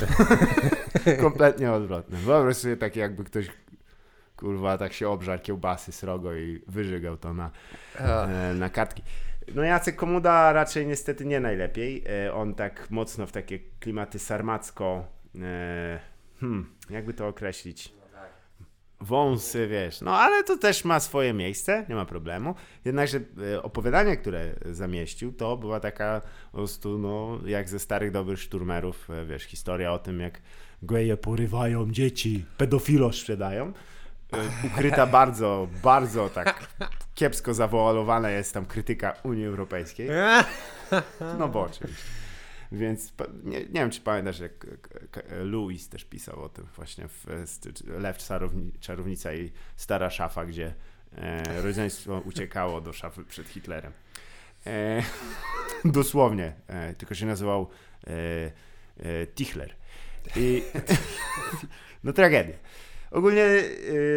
[LAUGHS] Kompletnie odwrotne. Wyobraź sobie takie jakby ktoś kurwa tak się obżarł kiełbasy srogo i wyżygał to na, e, na kartki. No Jacek Komuda raczej niestety nie najlepiej. E, on tak mocno w takie klimaty sarmacko e, hmm, jakby to określić? Wąsy, wiesz. No ale to też ma swoje miejsce, nie ma problemu. Jednakże opowiadanie, które zamieścił, to była taka po prostu, no, jak ze starych dobrych szturmerów, wiesz, historia o tym, jak geje porywają dzieci, pedofilo sprzedają. E, Ukryta bardzo, bardzo tak kiepsko zawoalowana jest tam krytyka Unii Europejskiej. [LAUGHS] No bo oczywiście. Więc nie, nie wiem, czy pamiętasz, jak Louis też pisał o tym właśnie w Lew czarowni, Czarownica i Stara Szafa, gdzie e, rodzeństwo uciekało do szafy przed Hitlerem. E, [LAUGHS] dosłownie, e, tylko się nazywał e, e, Tichler. I, [LAUGHS] no tragedia. Ogólnie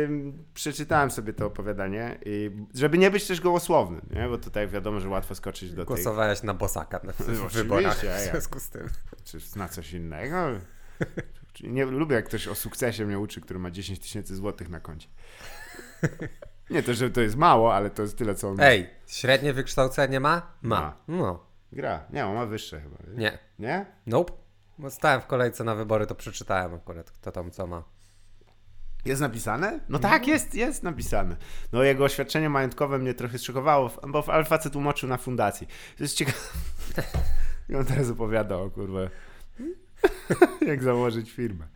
ym, przeczytałem sobie to opowiadanie, i, żeby nie być też gołosłownym, nie? bo tutaj wiadomo, że łatwo skoczyć do tych Głosowałeś na Bosaka na, w Oczywiście, wyborach w związku z tym. czy na coś innego. Nie lubię, jak ktoś o sukcesie mnie uczy, który ma 10 tysięcy złotych na koncie. Nie to, że to jest mało, ale to jest tyle, co on Ej, średnie wykształcenie ma? Ma. Ma. No. gra. Nie, on ma wyższe chyba. Nie. Nie? Nope. Bo stałem w kolejce na wybory, to przeczytałem akurat, kto tam co ma. Jest napisane? No tak, jest, jest napisane. No jego oświadczenie majątkowe mnie trochę szokowało, bo facet tłumaczył na fundacji. To jest ciekawe. I on teraz opowiada o kurwa, [LAUGHS] jak założyć firmę.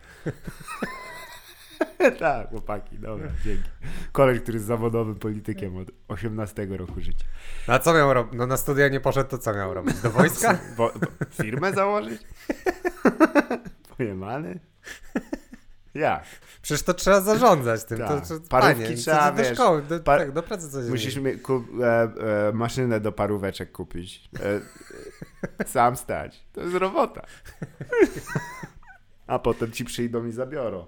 [LAUGHS] tak, chłopaki, dobra, dzięki. Koleś, który jest zawodowym politykiem od 18 roku życia. No a co miał robić? No na studia nie poszedł, to co miał robić? Do wojska? [LAUGHS] Bo, bo firmę założyć? Pojemany? Jak? Przecież to trzeba zarządzać tym. Tak. To, to, Parówki panie, trzeba, do wiesz, szkoły, do, par- tak, do pracy coś Musisz mi e, e, maszynę do paróweczek kupić. E, e, [LAUGHS] sam stać. To jest robota. [LAUGHS] A potem ci przyjdą i zabiorą.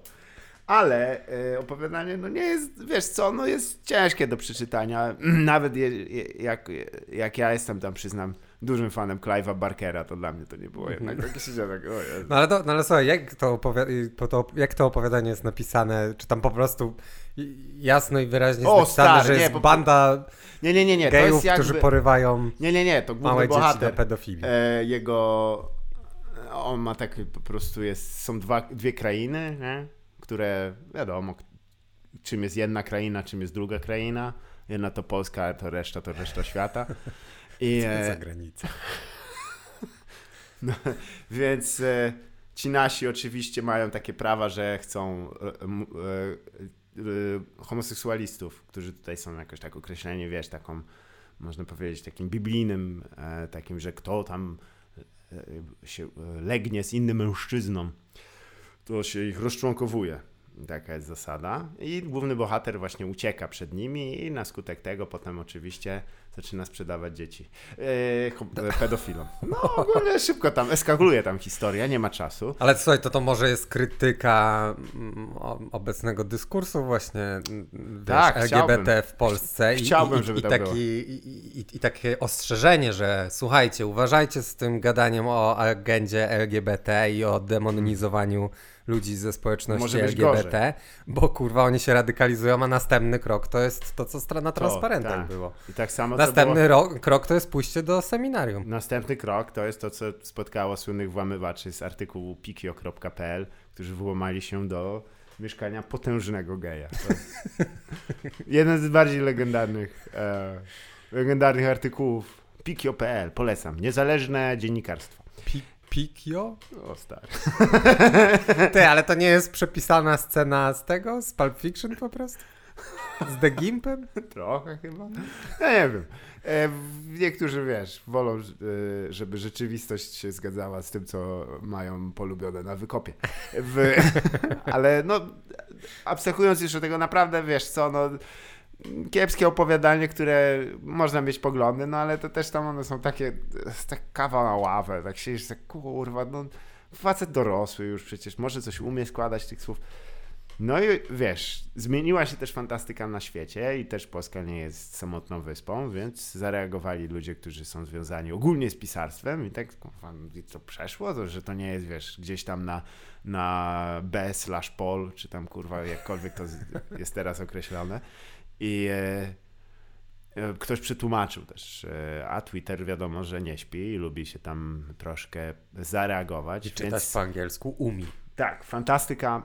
Ale e, opowiadanie, no nie jest, wiesz co, no jest ciężkie do przeczytania. [CLEARS THROAT] Nawet je, je, jak, jak ja jestem tam, przyznam, dużym fanem Clive'a Barkera, to dla mnie to nie było jednak takie tak, Jezu. No ale, to, no ale słuchaj, jak to, to, jak to opowiadanie jest napisane? Czy tam po prostu jasno i wyraźnie O, napisane, stary, że nie, jest po- banda Nie, nie, nie, nie, to gejów, jest jakby... którzy porywają Nie, nie, nie, to małe dzieci bohater. do pedofilii. E, jego. On ma taki po prostu jest. Są dwa, dwie krainy, nie? które wiadomo, czym jest jedna kraina, czym jest druga kraina. Jedna to Polska, a to reszta to reszta świata. I, Co za e, granica. [LAUGHS] no, więc e, ci nasi oczywiście mają takie prawa, że chcą e, e, e, homoseksualistów, którzy tutaj są jakoś tak określeni, wiesz, taką, można powiedzieć, takim biblijnym, e, takim, że kto tam e, się e, legnie z innym mężczyzną, to się ich rozczłonkowuje. Taka jest zasada. I główny bohater właśnie ucieka przed nimi i na skutek tego potem oczywiście zaczyna sprzedawać dzieci e, e, pedofilom. [LAUGHS] No ogólnie szybko tam, eskaluje tam historia, nie ma czasu. Ale słuchaj, to to może jest krytyka mm, obecnego dyskursu właśnie mm, wiesz, Tak, LGBT chciałbym. w Polsce i, Chciałbym, i, żeby i, tak taki, i, i, i takie ostrzeżenie, że słuchajcie, uważajcie z tym gadaniem o agendzie LGBT i o demonizowaniu ludzi ze społeczności LGBT, bo kurwa oni się radykalizują, a następny krok to jest to, co na transparentach tak. było. I tak samo to było... Następny ro- krok to jest pójście do seminarium. Następny krok to jest to, co spotkało słynnych włamywaczy z artykułu pikio.pl, którzy włamali się do mieszkania potężnego geja. [LAUGHS] Jeden z bardziej legendarnych, e, legendarnych artykułów pikio.pl. Polecam. Niezależne dziennikarstwo. Pi- Pikio? O stary. [LAUGHS] Ty, ale to nie jest przepisana scena z tego? Z Pulp Fiction po prostu? Z The Gimpem? [LAUGHS] Trochę chyba. Ja nie wiem. E, niektórzy, wiesz, wolą, e, żeby rzeczywistość się zgadzała z tym, co mają polubione na wykopie. W, [LAUGHS] ale no, abstrahując od tego, naprawdę, wiesz co, no, kiepskie opowiadanie, które można mieć poglądy, no ale to też tam one są takie, tak kawa na ławę, tak siedzisz, tak kurwa, no facet dorosły już przecież, może coś umie składać tych słów. No i wiesz, zmieniła się też fantastyka na świecie i też Polska nie jest samotną wyspą, więc zareagowali ludzie, którzy są związani ogólnie z pisarstwem i tak to przeszło, to, że to nie jest, wiesz, gdzieś tam na, na B slash pol, czy tam kurwa jakkolwiek to jest teraz określone. I e, e, ktoś przetłumaczył też, e, a Twitter wiadomo, że nie śpi i lubi się tam troszkę zareagować. I czytać więc... po angielsku umi. Tak, fantastyka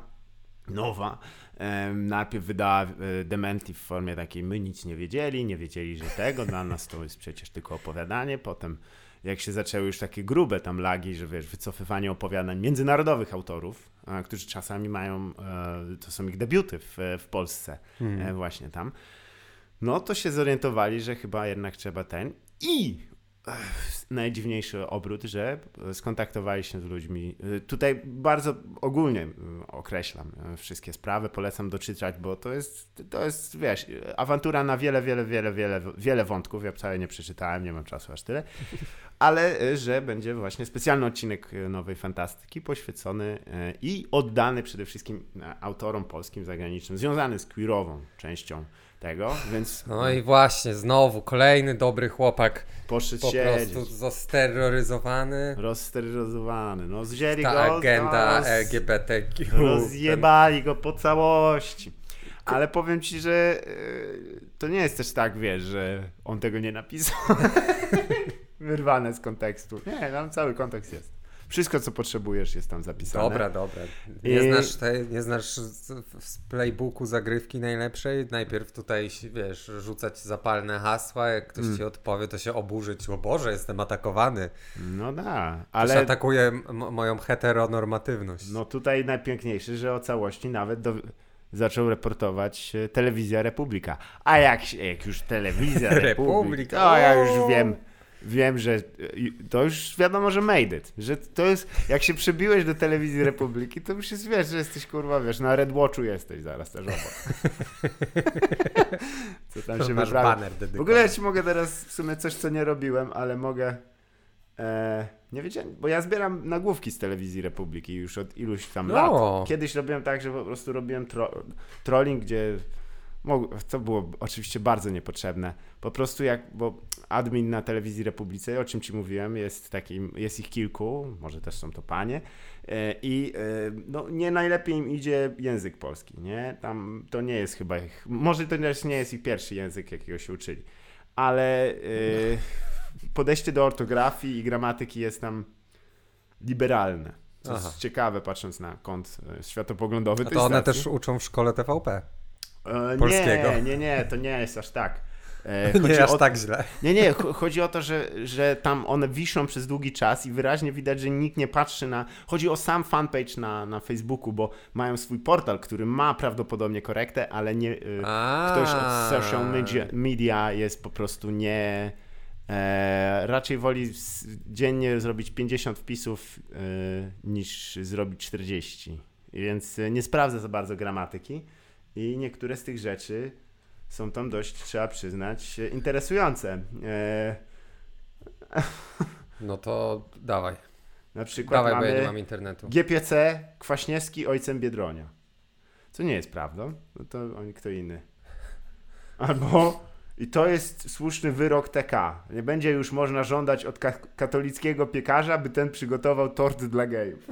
nowa. Em, najpierw wydała e, Dementi w formie takiej, my nic nie wiedzieli, nie wiedzieli, że tego, dla nas to jest przecież tylko opowiadanie. Potem jak się zaczęły już takie grube tam lagi, że wiesz, wycofywanie opowiadań międzynarodowych autorów, którzy czasami mają, e, to są ich debiuty w, w Polsce, e, właśnie tam, no to się zorientowali, że chyba jednak trzeba ten. I najdziwniejszy obrót, że skontaktowali się z ludźmi. Y, Tutaj bardzo ogólnie y, określam wszystkie sprawy, polecam doczytać, bo to jest, to jest, wiesz, awantura na wiele, wiele, wiele, wiele, wiele wątków. Ja wcale nie przeczytałem, nie mam czasu aż tyle, ale że będzie właśnie specjalny odcinek Nowej Fantastyki poświęcony i oddany przede wszystkim e, autorom polskim, zagranicznym, związany z queerową częścią tego, więc No i właśnie, znowu kolejny dobry chłopak poszedł po siedzieć. prostu zosteroryzowany. Rozsteryzowany. No zwzięli Ta go. agenda roz- LGBTQ. Rozjebali go po całości. Ale powiem ci, że y, to nie jest też tak, wiesz, że on tego nie napisał. [LAUGHS] Wyrwane z kontekstu. Nie, tam cały kontekst jest. Wszystko, co potrzebujesz, jest tam zapisane. Dobra, dobra. Nie, I- znasz tej, nie znasz z, playbooku zagrywki najlepszej? Najpierw tutaj, wiesz, rzucać zapalne hasła, jak ktoś Mm. ci odpowie, to się oburzyć. O Boże, jestem atakowany. No da, Ale... ale atakuje moją heteronormatywność. no tutaj najpiękniejsze, że o całości nawet do... zaczął reportować e, telewizja Republika. A jak, jak już telewizja [LAUGHS] Republika, Republika, to ja o! już wiem, wiem, że e, to już wiadomo, że made it. Że to jest, jak się przybiłeś do telewizji Republiki, to już jest, wiesz, że jesteś kurwa, wiesz, na Red Watchu jesteś zaraz też obok. Co tam się Masz wyprawia. W ogóle ja ci mogę teraz w sumie coś, co nie robiłem, ale mogę. E, nie wiedziałem, bo ja zbieram nagłówki z telewizji Republiki już od iluś tam No. lat. Kiedyś robiłem tak, że po prostu robiłem tro, trolling, gdzie to było oczywiście bardzo niepotrzebne. Po prostu jak, bo admin na telewizji Republice, o czym ci mówiłem, jest takim, jest ich kilku, może też są to panie. e, I e, no, nie najlepiej im idzie język polski, nie? Tam to nie jest chyba ich, może to też nie jest ich pierwszy język, jakiego się uczyli, ale e, podejście do ortografii i gramatyki jest tam liberalne. Co Aha. jest ciekawe, patrząc na kąt światopoglądowy. A to one też uczą w szkole TVP. E, polskiego. Nie, nie, nie, to nie jest aż tak. E, [LAUGHS] Nie chodzi aż o- tak źle. Nie, nie, cho- chodzi o to, że, że tam one wiszą przez długi czas i wyraźnie widać, że nikt nie patrzy na... Chodzi o sam fanpage na, na Facebooku, bo mają swój portal, który ma prawdopodobnie korektę, ale nie... A. Ktoś od social media, media jest po prostu nie... E, raczej woli dziennie zrobić 50 wpisów e, niż zrobić 40. I Więc e, nie sprawdza za bardzo gramatyki i niektóre z tych rzeczy są tam dość, trzeba przyznać, interesujące. E, [LAUGHS] No to dawaj. na przykład Dawaj, bo ja nie mamy mam internetu. GPC Kwaśniewski ojcem Biedronia. Co nie jest prawdą, no to oni kto inny. Albo i to jest słuszny wyrok TK. Nie będzie już można żądać od ka- katolickiego piekarza, by ten przygotował tort dla gejów.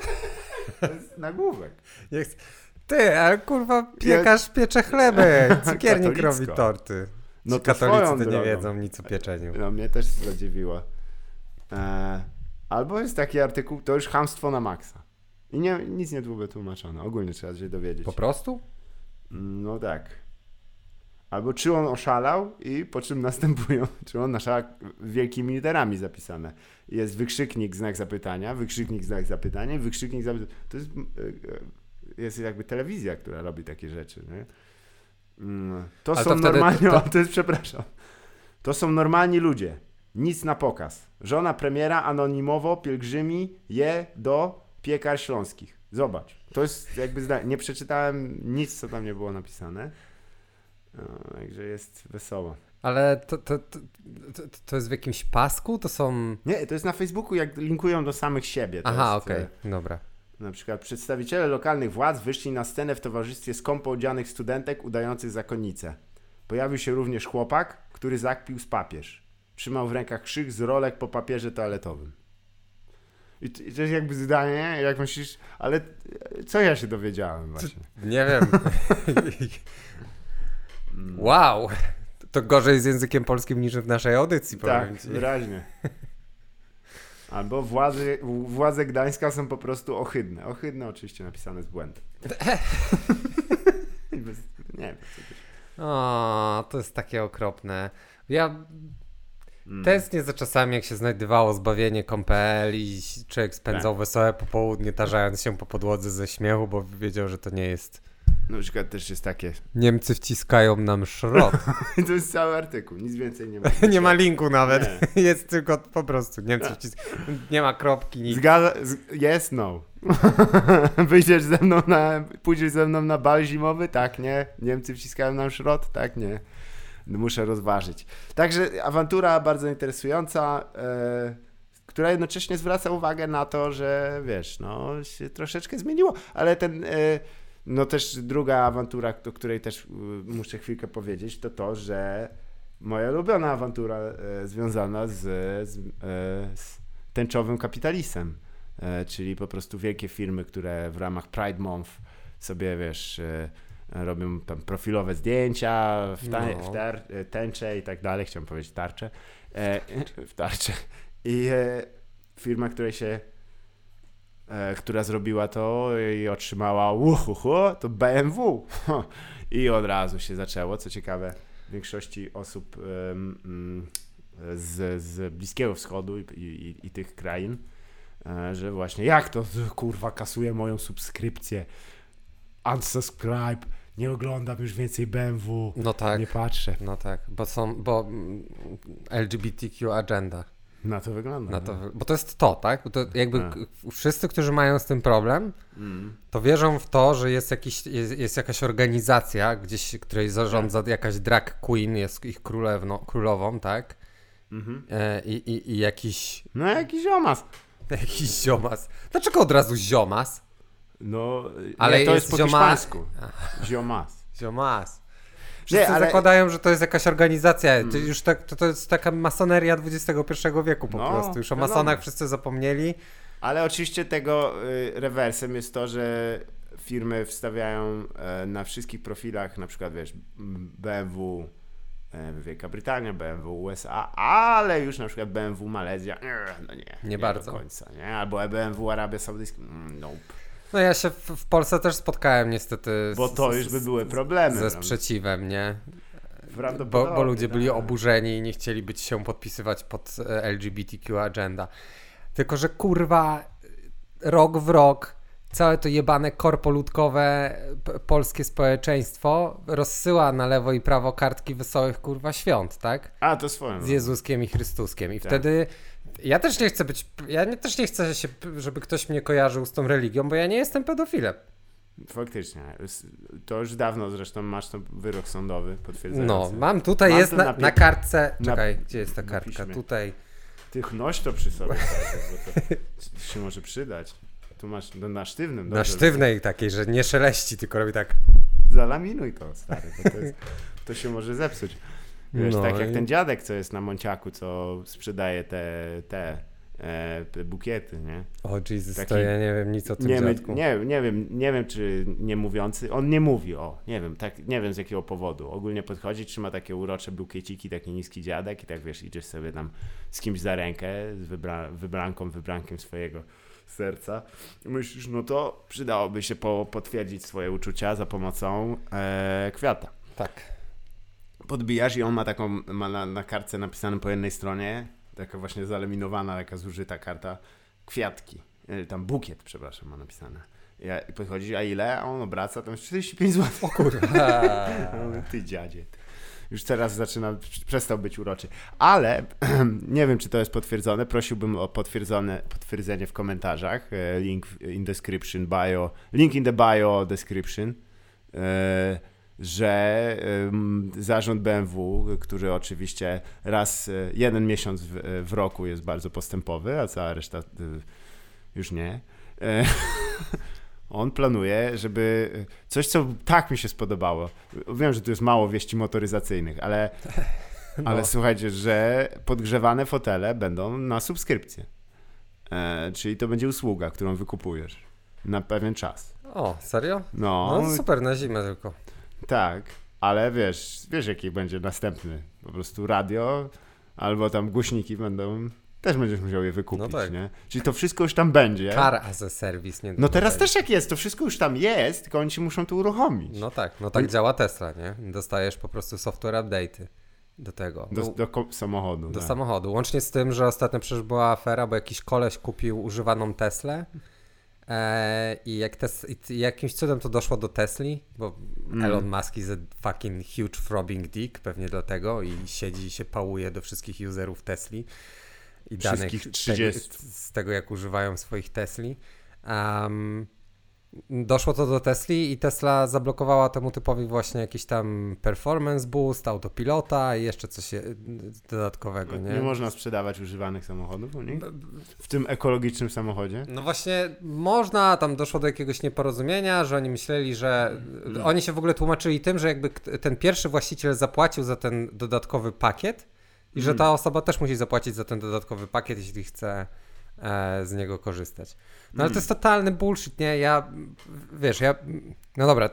[LAUGHS] to jest nagłówek. Nie chcę- Ty, ale kurwa piekarz piecze chleby, [LAUGHS] cukiernik robi torty. No Ci to katolicy to nie wiedzą nic o pieczeniu. No mnie też zadziwiło. E, albo jest taki artykuł, to już hamstwo na maksa. I nie, nic nie było tłumaczone. Ogólnie trzeba się dowiedzieć. Po prostu? No tak. Albo czy on oszalał i po czym następują, [LAUGHS] czy on oszalał wielkimi literami zapisane. Jest wykrzyknik, znak zapytania, wykrzyknik, znak zapytania, wykrzyknik, zapytania. To jest, e, jest jakby telewizja, która robi takie rzeczy. Nie? Mm, To Ale są to wtedy- normalni, to- [LAUGHS] to... jest, przepraszam, to są normalni ludzie. Nic na pokaz. Żona premiera anonimowo pielgrzymi je do piekar śląskich. Zobacz. To jest jakby. Nie przeczytałem nic, co tam nie było napisane. No, także jest wesoło. Ale to, to, to, to, jest w jakimś pasku? To są... Nie, to jest na Facebooku, jak linkują do samych siebie. To Aha, okej, e, dobra. Na przykład przedstawiciele lokalnych władz wyszli na scenę w towarzystwie skąpo odzianych studentek udających zakonnicę. Pojawił się również chłopak, który zakpił z papież. Trzymał w rękach krzyk z rolek po papierze toaletowym. I to, i to jest jakby zdanie, jak myślisz, ale e, co ja się dowiedziałem właśnie? Nie wiem. [LAUGHS] wow! To gorzej z językiem polskim niż w naszej audycji, powiem Tak, ci. wyraźnie. Albo władze, władze Gdańska są po prostu ohydne. Ohydne oczywiście napisane z błędem. [LAUGHS] Nie wiem. O, to jest takie okropne. Ja Mm. tęsknię za czasami, jak się znajdowało zbawienie kompel i człowiek spędzał wesołe popołudnie, tarzając się po podłodze ze śmiechu, bo wiedział, że to nie jest... Na przykład też jest takie. Niemcy wciskają nam szrot. [LAUGHS] To jest cały artykuł, nic więcej nie ma. [LAUGHS] nie ma linku nawet. Nie. [LAUGHS] Jest tylko po prostu Niemcy wciskają. Nie ma kropki, nic. Zgadza, yes, no. Wyjdziesz ze mną na, pójdziesz ze mną na bal zimowy? Tak, nie. Niemcy wciskają nam szrot? Tak, nie. Muszę rozważyć. Także awantura bardzo interesująca, e, która jednocześnie zwraca uwagę na to, że wiesz, no się troszeczkę zmieniło, ale ten, e, no też druga awantura, o której też e, muszę chwilkę powiedzieć, to to, że moja ulubiona awantura e, związana z, z, e, z tęczowym kapitalismem, e, czyli po prostu wielkie firmy, które w ramach Pride Month sobie, wiesz, robią tam profilowe zdjęcia w, ta, No. w tar, tęcze i tak dalej, chciałem powiedzieć tarcze, w tarcze. I firma, której się która zrobiła to i otrzymała uhuhu, to BMW. [LAUGHS] I od razu się zaczęło, co ciekawe, w większości osób mm, z, z Bliskiego Wschodu i, i, i tych krain, e, że właśnie jak to kurwa kasuje moją subskrypcję, unsubscribe, nie oglądam już więcej BMW, No tak. nie patrzę. No tak, bo są, bo mm, LGBTQ agenda. Na to wygląda. Na no. to, bo to jest to, tak? Bo to jakby Tak. k- wszyscy, którzy mają z tym problem, Mm. to wierzą w to, że jest, jakiś, jest, jest jakaś organizacja, gdzieś, której zarządza jakaś drag queen, jest ich królewno, królową, tak? Mhm. E, i, i, I jakiś, No jakiś omas. [LAUGHS] jakiś ziomas. Dlaczego od razu ziomas? No, Ale nie, to jest jest, po zioma- hiszpańsku. [LAUGHS] Ziomas. Ziomas. Wszyscy ale- zakładają, że to jest jakaś organizacja. To, już tak, to, to jest taka masoneria XXI wieku po No, prostu. Już o masonach wszyscy zapomnieli. Ale oczywiście tego y, rewersem jest to, że firmy wstawiają e, na wszystkich profilach, na przykład wiesz, BMW e, Wielka Brytania, BMW USA, ale już na przykład BMW Malezja, no nie, nie, bardzo. do końca, nie? Albo BMW Arabia Saudyjska, mm, nope. No ja się w, w Polsce też spotkałem niestety z, Bo to już by były problemy. ze sprzeciwem, nie? Bo, bo ludzie byli tak. oburzeni i nie chcieli być się podpisywać pod e, LGBTQ agenda. Tylko, że kurwa rok w rok całe to jebane korpoludkowe polskie społeczeństwo rozsyła na lewo i prawo kartki wesołych kurwa świąt, tak? A, to swoją. Z Jezuskiem i Chrystuskiem. I Tak. wtedy ja też nie chcę być, ja nie, też nie chcę się, żeby ktoś mnie kojarzył z tą religią, bo ja nie jestem pedofilem. Faktycznie. To już dawno zresztą masz ten wyrok sądowy potwierdzający. No, mam tutaj, Mam jest na, na na kartce. na- Czekaj, gdzie jest ta na kartka? Tutaj. Ty noś to przy sobie, [LAUGHS] bo to się może przydać. Tu masz no, na sztywnym. Na dobrze. sztywnej takiej, że nie szeleści, tylko robi tak. Zalaminuj to, stary, to, jest, to się może zepsuć. Wiesz, No tak jak i- ten dziadek, co jest na Monciaku, co sprzedaje te, te, e, te bukiety, nie? O Jesus, Taki- to ja nie wiem nic o tym Nie, dziadku. nie, nie wiem, nie wiem, czy nie mówiący, on nie mówi, o, nie wiem, tak, nie wiem z jakiego powodu. Ogólnie podchodzi, trzyma takie urocze bukieciki, taki niski dziadek i tak, wiesz, idziesz sobie tam z kimś za rękę, z wybra wybranką, wybrankiem swojego serca myślisz, no to przydałoby się po potwierdzić swoje uczucia za pomocą e, kwiata. Tak. Podbijasz i on ma taką, ma na, na kartce napisane po jednej stronie, taka właśnie zalaminowana, taka zużyta karta, kwiatki, e, tam bukiet, przepraszam, ma napisane. Ja, I podchodzi, a ile? A on obraca, tam jest 45 zł. O kurwa. [LAUGHS] Ty dziadzie. Ty. Już teraz zaczyna, przestał być uroczy. Ale [CLEARS THROAT] nie wiem, czy to jest potwierdzone. Prosiłbym o potwierdzone, potwierdzenie w komentarzach. E, Link in description bio. Link in the bio description. E, że zarząd BMW, który oczywiście raz, e, jeden miesiąc w, w roku jest bardzo postępowy, a cała reszta e, już nie. E, [LAUGHS] On planuje, żeby coś, co tak mi się spodobało. Wiem, że tu jest mało wieści motoryzacyjnych, ale, [LAUGHS] ale No. słuchajcie, że podgrzewane fotele będą na subskrypcję. E, czyli to będzie usługa, którą wykupujesz na pewien czas. O, serio? No, No super, na zimę tylko. Tak, ale wiesz, wiesz jaki będzie następny. Po prostu radio albo tam głośniki będą, też będziesz musiał je wykupić, No tak. nie? Czyli to wszystko już tam będzie. Car as a service, nie No teraz też jak jest, to wszystko już tam jest, tylko oni ci muszą to uruchomić. No tak, no tak działa Tesla, nie? Dostajesz po prostu software update'y do tego. Do, Do, do samochodu. do tak. samochodu. Łącznie z tym, że ostatnio przecież była afera, bo jakiś koleś kupił używaną Teslę e, i jak tes, i jakimś cudem to doszło do Tesli, bo Mm. Elon Musk is a fucking huge throbbing dick, pewnie dlatego i siedzi i się pałuje do wszystkich userów Tesli i danych Wszystkich z 30. Tego, z tego, jak używają swoich Tesli. Um, doszło to do Tesli i Tesla zablokowała temu typowi właśnie jakiś tam performance boost, autopilota i jeszcze coś dodatkowego, nie? Nie można sprzedawać używanych samochodów u nich? W tym ekologicznym samochodzie? No właśnie można, tam doszło do jakiegoś nieporozumienia, że oni myśleli, że oni się w ogóle tłumaczyli tym, że jakby ten pierwszy właściciel zapłacił za ten dodatkowy pakiet i że ta osoba też musi zapłacić za ten dodatkowy pakiet, jeśli chce e, z niego korzystać. No ale to jest totalny bullshit, nie? Ja, wiesz, ja, no dobra,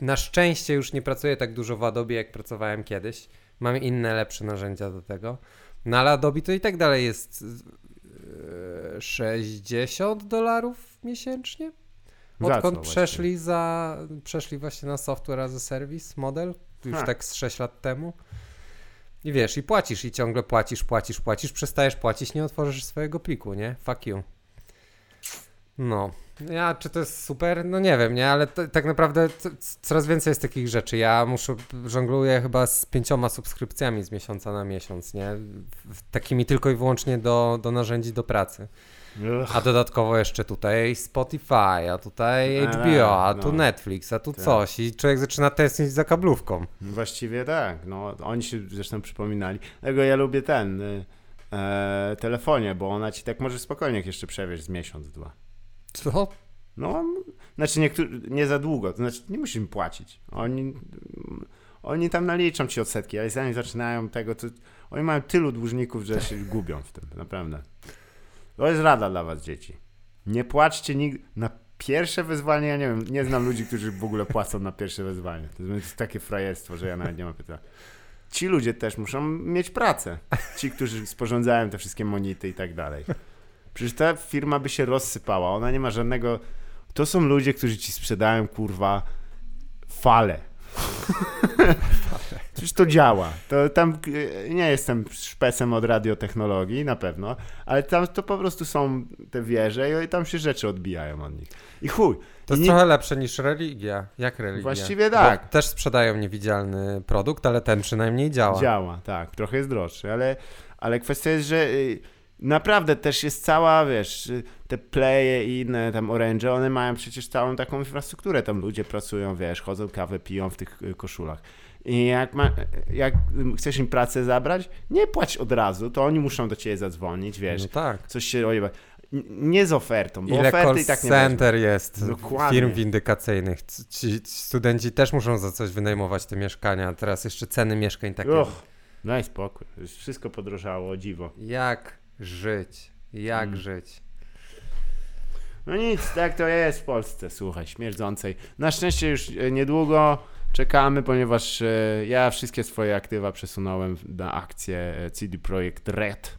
na szczęście już nie pracuję tak dużo w Adobe, jak pracowałem kiedyś. Mam inne, lepsze narzędzia do tego. No ale Adobe to i tak dalej jest e, 60 dolarów miesięcznie. Za Odkąd właściwie? przeszli za, przeszli właśnie na software as a service model, już Ha. tak z 6 lat temu. I wiesz, i płacisz, i ciągle płacisz, płacisz, płacisz, przestajesz płacić, nie otworzysz swojego pliku, nie? Fuck you. No. Ja, czy to jest super? No nie wiem, nie? Ale to, tak naprawdę c- coraz więcej jest takich rzeczy. Ja muszę, żongluję chyba z pięcioma subskrypcjami z miesiąca na miesiąc, nie? Takimi tylko i wyłącznie do, do narzędzi do pracy. A dodatkowo jeszcze tutaj Spotify, a tutaj HBO, a tu no. Netflix, a tu Tak. coś. I człowiek zaczyna tęsknić za kablówką. Właściwie tak. No, oni się zresztą przypominali. Dlatego ja lubię ten y, e, telefonie, bo ona ci tak może spokojnie jeszcze przewieźć z miesiąc, dwa. Co? No, znaczy niektórzy, nie za długo, to znaczy nie musimy płacić. Oni, oni tam naliczą ci odsetki, ale zanim zaczynają tego, to oni mają tylu dłużników, że się gubią w tym, naprawdę. To jest rada dla was, dzieci. Nie płaczcie nigdy, na pierwsze wezwanie, ja nie wiem, nie znam ludzi, którzy w ogóle płacą na pierwsze wezwanie. To jest takie frajerstwo, że ja nawet nie mam pytania. Ci ludzie też muszą mieć pracę. Ci, którzy sporządzają te wszystkie monity i tak dalej. Przecież ta firma by się rozsypała. Ona nie ma żadnego. To są ludzie, którzy ci sprzedają kurwa fale. [LAUGHS] Przecież to działa. To tam e, nie jestem szpecem od radiotechnologii, na pewno, ale tam to po prostu są te wieże i tam się rzeczy odbijają od nich. I chuj. To jest nie- trochę lepsze niż religia. Jak religia? Właściwie tak. Bo też sprzedają niewidzialny produkt, ale ten przynajmniej działa. Działa, tak. Trochę jest droższy, ale, ale kwestia jest, że y, naprawdę też jest cała, wiesz, te playe i inne tam Orange, one mają przecież całą taką infrastrukturę, tam ludzie pracują, wiesz, chodzą kawę, piją w tych y, koszulach. I jak, ma, jak chcesz im pracę zabrać, nie płać od razu, to oni muszą do ciebie zadzwonić, wiesz, No tak. coś się robi. Nie z ofertą, bo Ile oferty i tak nie center jest Dokładnie. firm windykacyjnych. C- Ci studenci też muszą za coś wynajmować te mieszkania. Teraz jeszcze ceny mieszkań takie. Och, daj spokój, wszystko podrożało, dziwo. Jak żyć? Jak Mm. żyć? No nic, tak to jest w Polsce, słuchaj, śmierdzącej. Na szczęście już e, niedługo czekamy, ponieważ e, ja wszystkie swoje aktywa przesunąłem na akcję e, CD Projekt Red.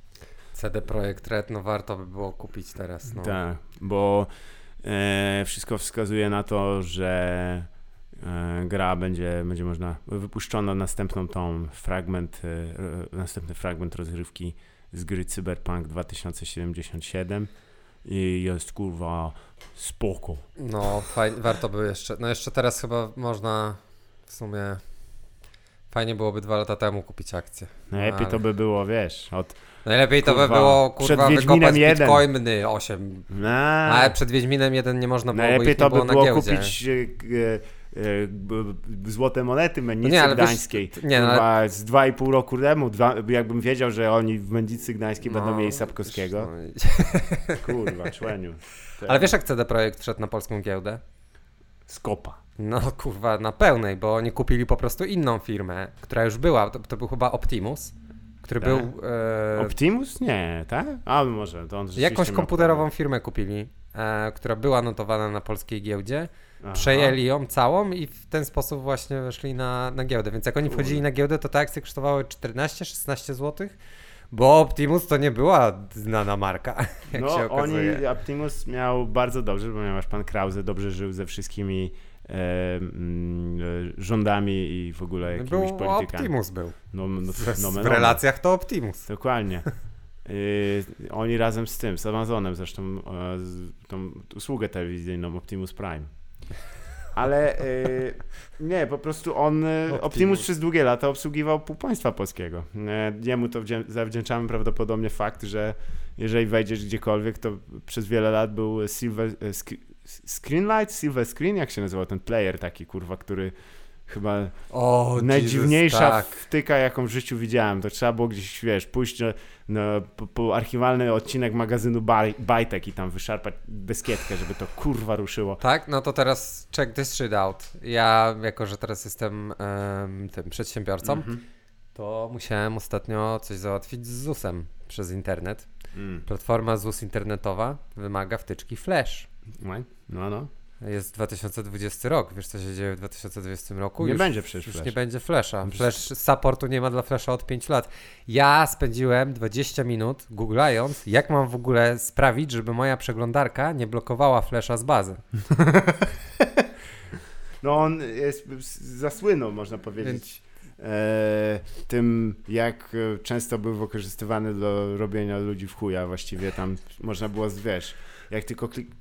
CD Projekt Red, no warto by było kupić teraz. No. Tak, bo e, wszystko wskazuje na to, że e, gra będzie, będzie można, wypuszczono następną tą fragment, e, następny fragment rozgrywki z gry Cyberpunk 2077 i jest kurwa spoko. No, fajnie, warto by jeszcze. No jeszcze teraz chyba można w sumie. Fajnie byłoby dwa lata temu kupić akcję. Najlepiej Ale- to by było, wiesz, od... Najlepiej to by Kurwa, było przed kurwa Wiedźminem wykopać jeden. bitcoiny 8. Na, Ale przed Wiedźminem 1 nie można było, bo najlepiej ich to by było było kupić e, e, złote monety Mennicy nie, wiesz, Gdańskiej. t- nie, no, Kurwa, z dwa i pół roku temu, dwa, jakbym wiedział, że oni w Mennicy Gdańskiej będą No, mieli Sapkowskiego. no i- [LAUGHS] [LAUGHS] Kurwa, człeniu. Ale wiesz jak CD Projekt wszedł na polską giełdę? Skopa. No kurwa, na pełnej, bo oni kupili po prostu inną firmę, która już była, to, to był chyba Optimus, który Tak? był... E, Optimus? Nie, tak? A może, to on jakąś komputerową firmę kupili, e, która była notowana na polskiej giełdzie, Aha. przejęli ją całą i w ten sposób właśnie weszli na, na giełdę. Więc jak oni wchodzili na giełdę, to te akcje kosztowały 14-16 zł, bo Optimus to nie była znana marka, [LAUGHS] jak no, się okazuje. oni, Optimus miał bardzo dobrze, ponieważ pan Krause dobrze żył ze wszystkimi e, mm, e, rządami i w ogóle jakimiś Był politykami. Optimus był. No, no, W, no, w no, relacjach to Optimus. Dokładnie. Yy, [LAUGHS] oni razem z tym, z Amazonem zresztą, z, tą usługę telewizyjną Optimus Prime. Ale yy, nie, po prostu on, e, Optimus. Optimus. przez długie lata obsługiwał pół państwa polskiego. E, Jemu to wdzię- zawdzięczamy prawdopodobnie fakt, że jeżeli wejdziesz gdziekolwiek, to przez wiele lat był Silver, sk- Screenlight, Silver Screen, jak się nazywał ten player taki, kurwa, który chyba najdziwniejsza Jesus, tak. wtyka, jaką w życiu widziałem. To trzeba było gdzieś, wiesz, pójść na, na, po, po archiwalny odcinek magazynu Baj- Bajtek i tam wyszarpać dyskietkę, żeby to kurwa ruszyło. Tak, no to teraz check this shit out. Ja, jako że teraz jestem em, tym przedsiębiorcą, Mhm. to musiałem ostatnio coś załatwić z ZUS-em przez internet. Mm. Platforma ZUS internetowa wymaga wtyczki Flash. No, no. Jest 2020 rok, wiesz co się dzieje w 2020 roku? Nie już, będzie przecież Już Flash. nie będzie Flasha. Flash supportu nie ma dla Flasha od 5 lat. Ja spędziłem 20 minut googlając, jak mam w ogóle sprawić, żeby moja przeglądarka nie blokowała Flasha z bazy. [LAUGHS] No on jest, zasłynął, można powiedzieć, e, tym, jak e, często był wykorzystywany do robienia ludzi w chuja. Właściwie tam można było, wiesz, jak tylko klik...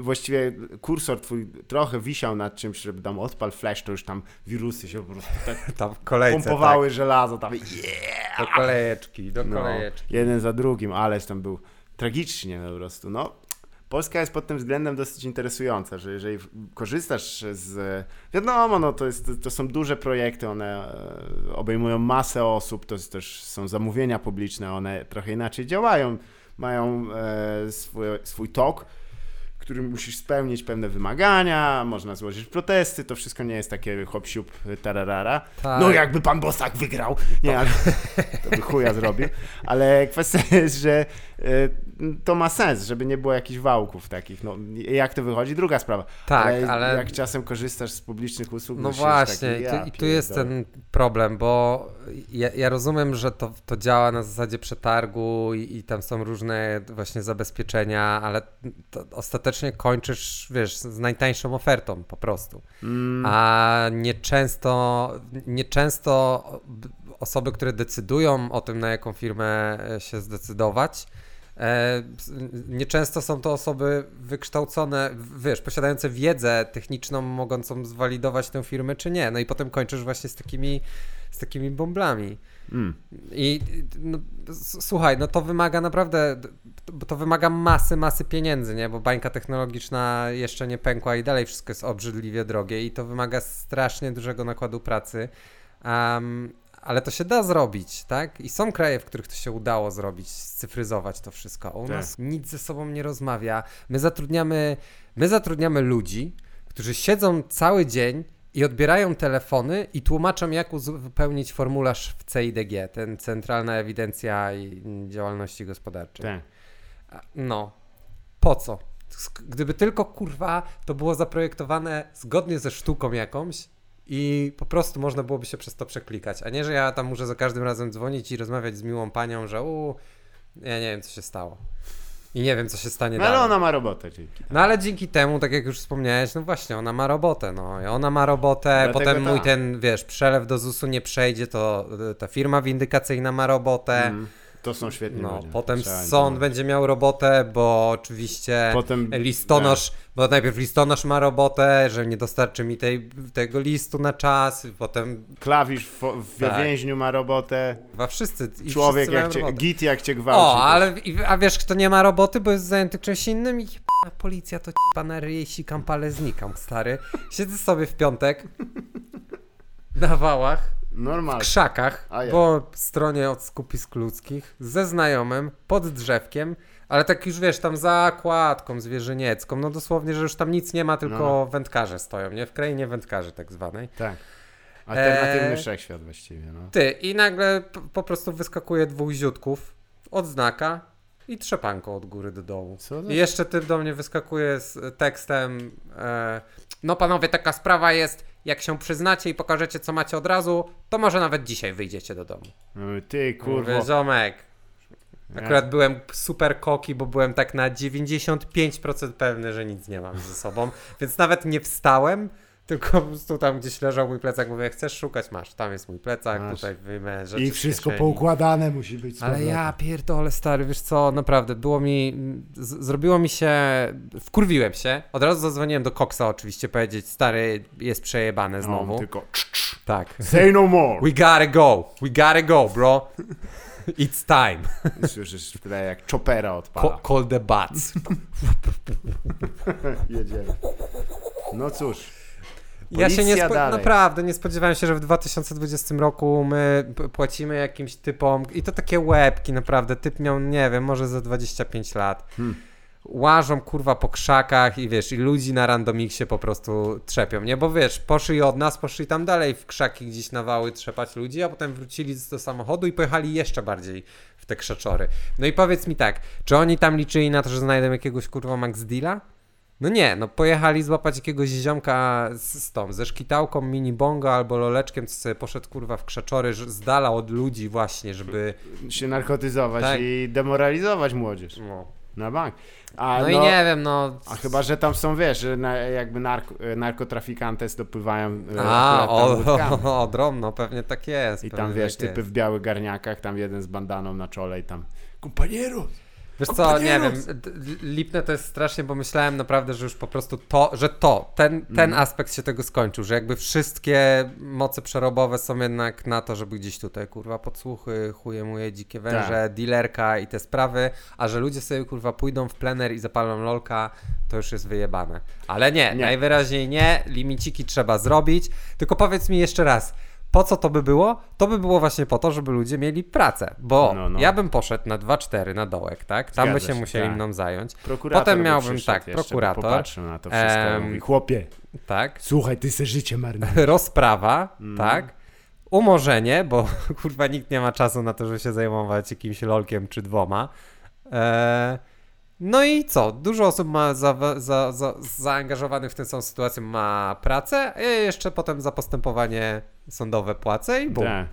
Właściwie kursor twój trochę wisiał nad czymś, żeby tam odpal flash, to już tam wirusy się po prostu tak [LAUGHS] Tam kolejce, pompowały żelazo, tam yeah! [LAUGHS] tak, do kolejeczki, do no, kolejeczki. jeden za drugim, ależ tam był tragicznie po prostu, no. Polska jest pod tym względem dosyć interesująca, że jeżeli korzystasz z... Wiadomo, no to, jest, to są duże projekty, one e, obejmują masę osób, to też są zamówienia publiczne, one trochę inaczej działają, mają e, swój, swój tok, który musisz spełnić pewne wymagania, można złożyć protesty, to wszystko nie jest takie hop siup tararara. Tak. No jakby pan Bosak wygrał, nie, ale to by chuja zrobił, ale kwestia jest, że e, to ma sens, żeby nie było jakichś wałków takich, no jak to wychodzi, druga sprawa. Tak, ale, ale- jak czasem korzystasz z publicznych usług, No właśnie, taki, i ja tu, i tu jest ten problem, bo ja, ja rozumiem, że to, to działa na zasadzie przetargu i, i tam są różne właśnie zabezpieczenia, ale ostatecznie kończysz, wiesz, z najtańszą ofertą po prostu. Mm, A nieczęsto, nieczęsto osoby, które decydują o tym, na jaką firmę się zdecydować, nieczęsto są to osoby wykształcone, wiesz, posiadające wiedzę techniczną, mogącą zwalidować tę firmę, czy nie. No i potem kończysz właśnie z takimi, z takimi bąblami. Mm. I no, słuchaj, no to wymaga naprawdę, bo to wymaga masy, masy pieniędzy, nie? Bo bańka technologiczna jeszcze nie pękła i dalej wszystko jest obrzydliwie drogie i to wymaga strasznie dużego nakładu pracy. Am, ale to się da zrobić, tak? I są kraje, w których to się udało zrobić, scyfryzować to wszystko. U Tak. nas nic ze sobą nie rozmawia. My zatrudniamy, my zatrudniamy ludzi, którzy siedzą cały dzień i odbierają telefony i tłumaczą, jak uzupełnić formularz w CIDG, ten Centralna Ewidencja i Działalności Gospodarczej. Tak. No, po co? Gdyby tylko kurwa to było zaprojektowane zgodnie ze sztuką jakąś i po prostu można byłoby się przez to przeklikać, a nie, że ja tam muszę za każdym razem dzwonić i rozmawiać z miłą panią, że u, ja nie wiem co się stało. I nie wiem co się stanie No ale dalej. ona ma robotę dzięki. No ale dzięki temu, tak jak już wspomniałeś, no właśnie, ona ma robotę, no i ona ma robotę, Dlatego potem mój tak. ten, wiesz, przelew do ZUS-u nie przejdzie, to ta firma windykacyjna ma robotę, Mm. To są świetni no, potem Trzeba pomóc. będzie miał robotę, bo oczywiście Potem listonosz, bo najpierw listonosz ma robotę, że nie dostarczy mi tej, tego listu na czas, potem klawisz w, w Tak. więźniu ma robotę. chyba wszyscy i Człowiek wszyscy jak cię, robotę. git jak cię gwałci. O, ale a wiesz kto nie ma roboty, bo jest zajęty czymś innym i policja to pana ryje, sikam pale, znikam, stary. Siedzę sobie w piątek na wałach, w Normalnie. krzakach, ja. po stronie od skupisk ludzkich, ze znajomym, pod drzewkiem, ale tak już wiesz, tam za kładką zwierzyniecką, no dosłownie, że już tam nic nie ma, tylko No. wędkarze stoją, nie? W krainie wędkarzy tak zwanej. Tak. Alternatywny Eee. wszechświat właściwie, no. Ty, i nagle po prostu wyskakuje dwóch ziutków, odznaka i trzepanko od góry do dołu. Co I jeszcze typ do mnie wyskakuje z tekstem e, no panowie, taka sprawa jest, jak się przyznacie i pokażecie co macie od razu, to może nawet dzisiaj wyjdziecie do domu. Mówię, Ty kurwo. Mówię, ziomek. Akurat byłem super koki, bo byłem tak na 95% pewny, że nic nie mam ze sobą, więc nawet nie wstałem, tylko po prostu tam gdzieś leżał mój plecak, mówię, chcesz szukać, masz, tam jest mój plecak, Masz. tutaj wyjmę rzeczy I wszystko poukładane musi być. Ale ja pierdolę stary, wiesz co, naprawdę, było mi, z, zrobiło mi się, wkurwiłem się, od razu zadzwoniłem do Coxa oczywiście powiedzieć, stary, jest przejebane znowu. No, tylko Tak. say no more. We gotta go, we gotta go, bro. It's time. Słyszysz tutaj jak chopera Co- odpala. call the bats. [LAUGHS] Jedziemy. No cóż. Ja się nie Policja spo... dalej. naprawdę nie spodziewałem się, że w 2020 roku my płacimy jakimś typom i to takie łebki naprawdę, typ miał, nie wiem, może za 25 lat. Hmm. Łażą kurwa po krzakach i wiesz, i ludzi na randomiksie po prostu trzepią, nie? Bo wiesz, poszli od nas, poszli tam dalej w krzaki gdzieś na wały trzepać ludzi, a potem wrócili do samochodu i pojechali jeszcze bardziej w te krzaczory. No i powiedz mi tak, czy oni tam liczyli na to, że znajdą jakiegoś kurwa Max Deala? No nie, no pojechali złapać jakiegoś ziomka z, z tą, ze szkitałką, mini bongo albo loleczkiem, co sobie poszedł kurwa w krzaczory, z dala od ludzi właśnie, żeby... Się narkotyzować Tak. i demoralizować młodzież. No, Na bank. A, no, i nie wiem, no... A chyba, że tam są, wiesz, że na, jakby narko, narkotrafikantes dopływają e, A, o, o, o, drobno, pewnie tak jest. I tam, wiesz, tak typy jest. w białych garniakach, tam jeden z bandaną na czole i tam Compañeros! Wiesz co, nie wiem, lipne to jest strasznie, bo myślałem naprawdę, że już po prostu to, że to, ten, ten Mhm. aspekt się tego skończył, że jakby wszystkie moce przerobowe są jednak na to, żeby gdzieś tutaj, kurwa, podsłuchy, chuje muje, dzikie węże, Tak. dealerka i te sprawy, a że ludzie sobie, kurwa, pójdą w plener i zapalą lolka, to już jest wyjebane. Ale nie, Nie. najwyraźniej nie, limiciki trzeba zrobić, tylko powiedz mi jeszcze raz, po co to by było? To by było właśnie po to, żeby ludzie mieli pracę, bo No, no. ja bym poszedł na 2-4 na dołek, tak? Tam by Zgadza się się, musieli tak. mną zająć. Prokurator Potem by miałbym, tak, jeszcze, by prokurator. Popatrzył na to wszystko Em, i mówi, Chłopie, Tak. słuchaj, ty se życie marnujesz. [LAUGHS] Rozprawa, Mm. tak. Umorzenie, bo [LAUGHS] kurwa nikt nie ma czasu na to, żeby się zajmować jakimś lolkiem czy dwoma. E, no i co? Dużo osób ma za, za, za, zaangażowanych w tę samą sytuację ma pracę, a ja jeszcze potem za postępowanie sądowe płacę i bum. tak,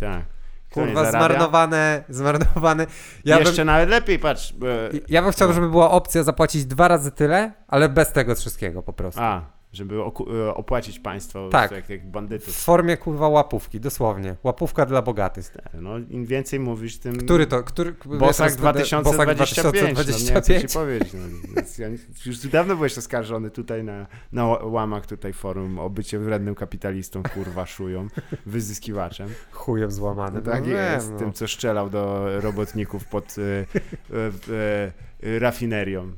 tak. Kto Kurwa, zmarnowane, zmarnowane. Ja bym, Jeszcze nawet lepiej, patrz. Bo... ja bym chciał, żeby była opcja zapłacić dwa razy tyle, ale bez tego wszystkiego po prostu. A, żeby e, opłacić państwo Tak. jak, jak W bandytów. formie kurwa łapówki, dosłownie. Łapówka dla bogatych. No, im więcej mówisz, tym... Który to? Który, Bosak jest Bosak 2025, 2025. No, nie wiem, co ci powiedzieć. No. Ja Już dawno byłeś oskarżony tutaj na, na łamach tutaj forum o bycie wrednym kapitalistą, kurwa, szują, wyzyskiwaczem. Chujem złamany. No, tak no, jest, no. tym co strzelał do robotników pod e, e, rafinerią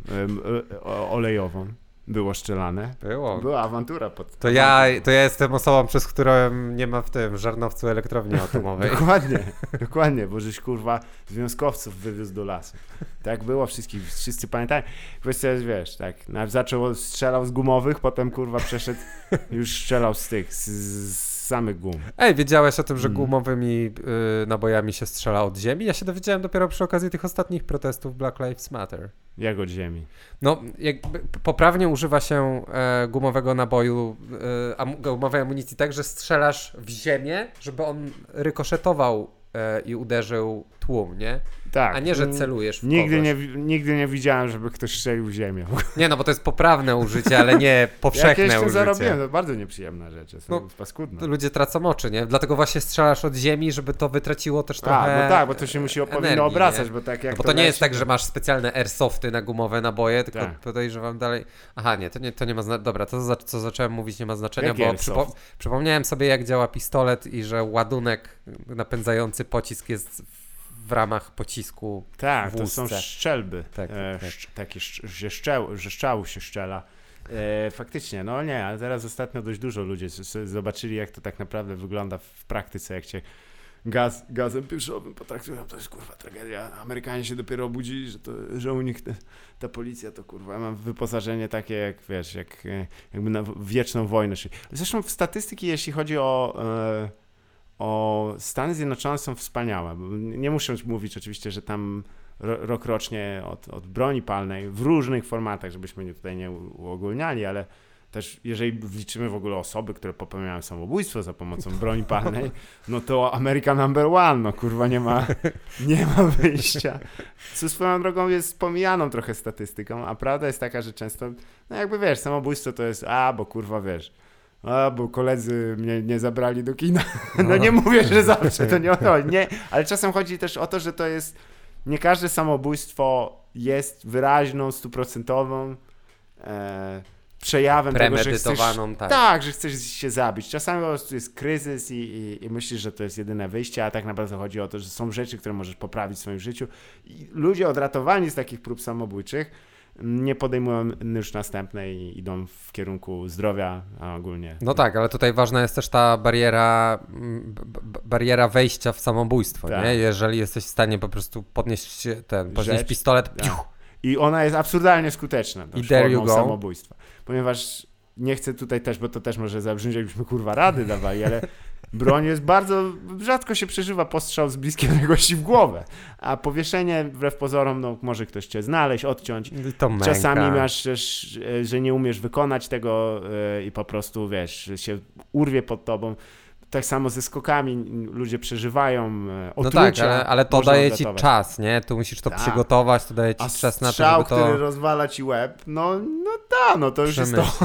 olejową. Było strzelane. Było. Była awantura pod... To ja, to ja jestem osobą, przez którą nie ma w tym żarnowcu elektrowni [LAUGHS] atomowej. Dokładnie, [LAUGHS] dokładnie, bo żeś kurwa związkowców wywiózł do lasu. Tak było, wszystkich, wszyscy pamiętają. Kwestia jest, wiesz, tak, zaczął, strzelał z gumowych, potem kurwa przeszedł, już strzelał z tych, z, z samych gum. Ej, wiedziałeś o tym, że Mhm. gumowymi y, nabojami się strzela od ziemi? Ja się dowiedziałem dopiero przy okazji tych ostatnich protestów Black Lives Matter. Jak od ziemi. No, jakby poprawnie używa się e, gumowego naboju, e, am, gumowej amunicji tak, że strzelasz w ziemię, żeby on rykoszetował e, i uderzył tłum, nie? Tak. A nie, że mm, celujesz w Nigdy kogoś. nie, nigdy nie widziałem, żeby ktoś strzelił w ziemię. Nie, no bo to jest poprawne użycie, ale nie [LAUGHS] powszechne Jakieś to użycie. zarobiłem, to bardzo nieprzyjemna rzecz, są No, paskudne. Ludzie tracą oczy, nie? Dlatego właśnie strzelasz od ziemi, żeby to wytraciło też A, trochę no tak, bo to się musi powinno obracać, nie? bo tak jak No bo to nie jest leci, tak, że masz specjalne airsofty na gumowe naboje, tylko Tak. podejrzewam dalej. Aha, nie, to nie, to nie ma znaczenia. Dobra, to co zacząłem mówić nie ma znaczenia, Jaki bo przypo, przypomniałem sobie, jak działa pistolet i że ładunek napędzający pocisk jest w ramach pocisku. Tak, to są szczelby. Tak, e, tak, tak. szcz- takie, że, szczeł, że szczału się szczela. E, faktycznie, no nie, ale teraz ostatnio dość dużo ludzi zobaczyli, jak to tak naprawdę wygląda w praktyce, jak cię gaz, gazem pieszowym potraktują, to jest kurwa tragedia. Amerykanie się dopiero obudzili, że, to, że u nich te, ta policja to kurwa, ja mam wyposażenie takie jak, wiesz, jak, e, jakby na wieczną wojnę. Zresztą w statystyki, jeśli chodzi o... E, o Stany Zjednoczone są wspaniałe. Nie muszę mówić oczywiście, że tam ro, rok rocznie od, od broni palnej w różnych formatach, żebyśmy nie tutaj nie uogólniali, ale też jeżeli wliczymy w ogóle osoby, które popełniają samobójstwo za pomocą broni palnej, no to America number one, no kurwa nie ma, [LAUGHS] nie ma wyjścia. Co swoją drogą jest pomijaną trochę statystyką, a prawda jest taka, że często, no jakby wiesz, samobójstwo to jest, a bo kurwa wiesz, a, bo koledzy mnie nie zabrali do kina. No nie mówię, że zawsze, to nie o to, [LAUGHS] nie, ale czasem chodzi też o to, że to jest, nie każde samobójstwo jest wyraźną, stuprocentową e, przejawem tego, że chcesz, tak. tak, że chcesz się zabić. Czasami po prostu jest kryzys i, i, i myślisz, że to jest jedyne wyjście, a tak naprawdę chodzi o to, że są rzeczy, które możesz poprawić w swoim życiu. I ludzie odratowani z takich prób samobójczych nie podejmują już następnej i idą w kierunku zdrowia, a ogólnie. No tak, ale tutaj ważna jest też ta bariera, bariera wejścia w samobójstwo, Tak. nie? Jeżeli jesteś w stanie po prostu podnieść ten, podnieść Rzecz, pistolet, tak. piuch, I ona jest absurdalnie skuteczna. I there you go. samobójstwa. Ponieważ nie chcę tutaj też, bo to też może zabrzmieć, jakbyśmy kurwa rady dawali, ale broń jest bardzo, rzadko się przeżywa postrzał z bliskiej odległości w głowę. A powieszenie, wbrew pozorom, no może ktoś cię znaleźć, odciąć. to męka. Czasami masz, też, że nie umiesz wykonać tego e, i po prostu, wiesz, się urwie pod tobą. Tak samo ze skokami ludzie przeżywają e, No otrucia. tak, ale, ale to daje ci czas, nie? Tu musisz to Tak. przygotować, to daje ci A czas na to, strzał, żeby to który rozwala ci łeb, no, no tak, no to już jest to. [LAUGHS]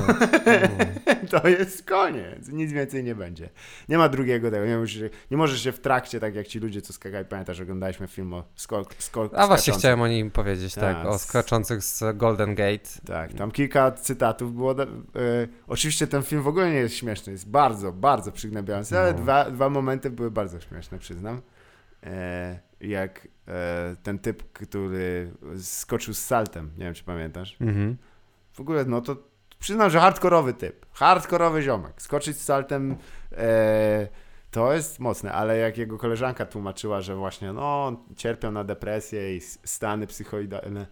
To jest koniec. Nic więcej nie będzie. Nie ma drugiego tego. Nie, musisz, nie możesz się w trakcie, tak jak ci ludzie, co skakali, pamiętasz, oglądaliśmy film o skok, skok A właśnie chciałem o nim powiedzieć, tak, Tak, o skaczących z Golden Gate. Tak, tam kilka cytatów było. E, oczywiście ten film w ogóle nie jest śmieszny, jest bardzo, bardzo przygnębiający, ale No. dwa, dwa momenty były bardzo śmieszne, przyznam. E, jak e, ten typ, który skoczył z saltem, nie wiem czy pamiętasz. Mhm. W ogóle, no to przyznam, że hardkorowy typ. Hardkorowy ziomek. Skoczyć z saltem e, to jest mocne, ale jak jego koleżanka tłumaczyła, że właśnie no, cierpiał na depresję i stany psychoidalne,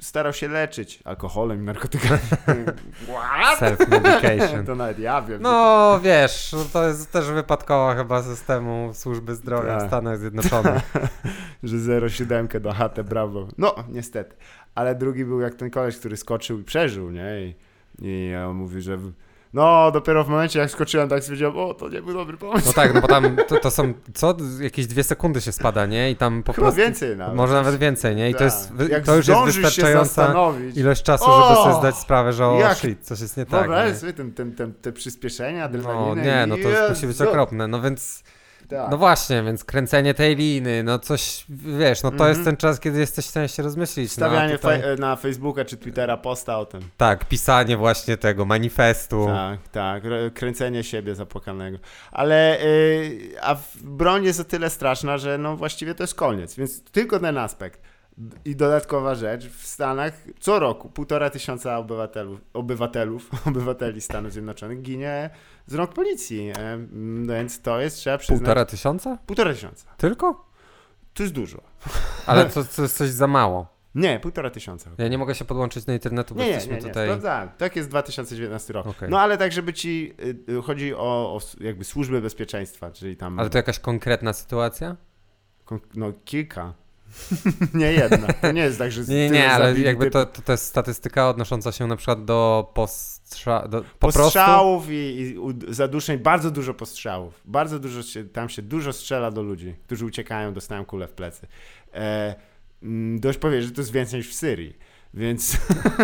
starał się leczyć alkoholem i narkotykami. [LAUGHS] Self-medication. to nawet ja wiem. No wiesz, to jest też wypadkowa chyba systemu służby zdrowia w Tak. Stanach Zjednoczonych. [LAUGHS] że 0,7 do HT, brawo. No, niestety. Ale drugi był jak ten koleś, który skoczył i przeżył, nie? I, i on mówi, że No, dopiero w momencie jak skoczyłem, tak stwierdziłem, o, to nie był dobry pomysł. No tak, no bo tam [LAUGHS] to, to są, co? Jakieś dwie sekundy się spada, nie? I tam po Chyba prostu... więcej nawet. Może nawet więcej, nie? I to, Tak. jest, wy- Jak to już jest wystarczająca ilość czasu, O! żeby sobie zdać sprawę, że o, Jak- shit, coś jest nie tak. Wyobraź sobie ten, ten, ten, te przyspieszenia, No adrenaliny. nie, no to już musi być okropne. No więc, Tak. no właśnie, więc kręcenie tej liny, no coś, wiesz, no to Mhm. jest ten czas, kiedy jesteś w stanie się rozmyślić. Stawianie no, tutaj, fe- na Facebooka czy Twittera posta o tym. Tak, pisanie właśnie tego manifestu. Tak, tak, kręcenie siebie zapłakanego. Ale y, a broń jest o tyle straszna, że no właściwie to jest koniec, więc tylko ten aspekt. I dodatkowa rzecz, w Stanach co roku półtora tysiąca obywatelów, obywatelów, [LAUGHS] obywateli Stanów Zjednoczonych ginie z rąk policji, e, m, więc to jest, trzeba przyznać, Półtora tysiąca? półtora tysiąca. Tylko? To jest dużo. [LAUGHS] Ale to, to jest coś za mało. Nie, półtora tysiąca. Ja nie mogę się podłączyć do internetu, bo Nie, jesteśmy nie, nie, tutaj... sprawdzałem. Tak jest 2019 rok. Okej. No ale tak, żeby ci, y, y, chodzi o, o jakby służby bezpieczeństwa, czyli tam... Ale to jakaś konkretna sytuacja? Kon- No kilka. [LAUGHS] nie jedna. To nie jest tak, że Nie, nie, ale jakby to, to, to jest statystyka odnosząca się na przykład do postrza... Do, po prostu... Postrzałów i, i u- zaduszeń, bardzo dużo postrzałów. Bardzo dużo się, tam się dużo strzela do ludzi, którzy uciekają, dostają kulę w plecy. E, mm, dość powiedzieć, że to jest więcej niż w Syrii. Więc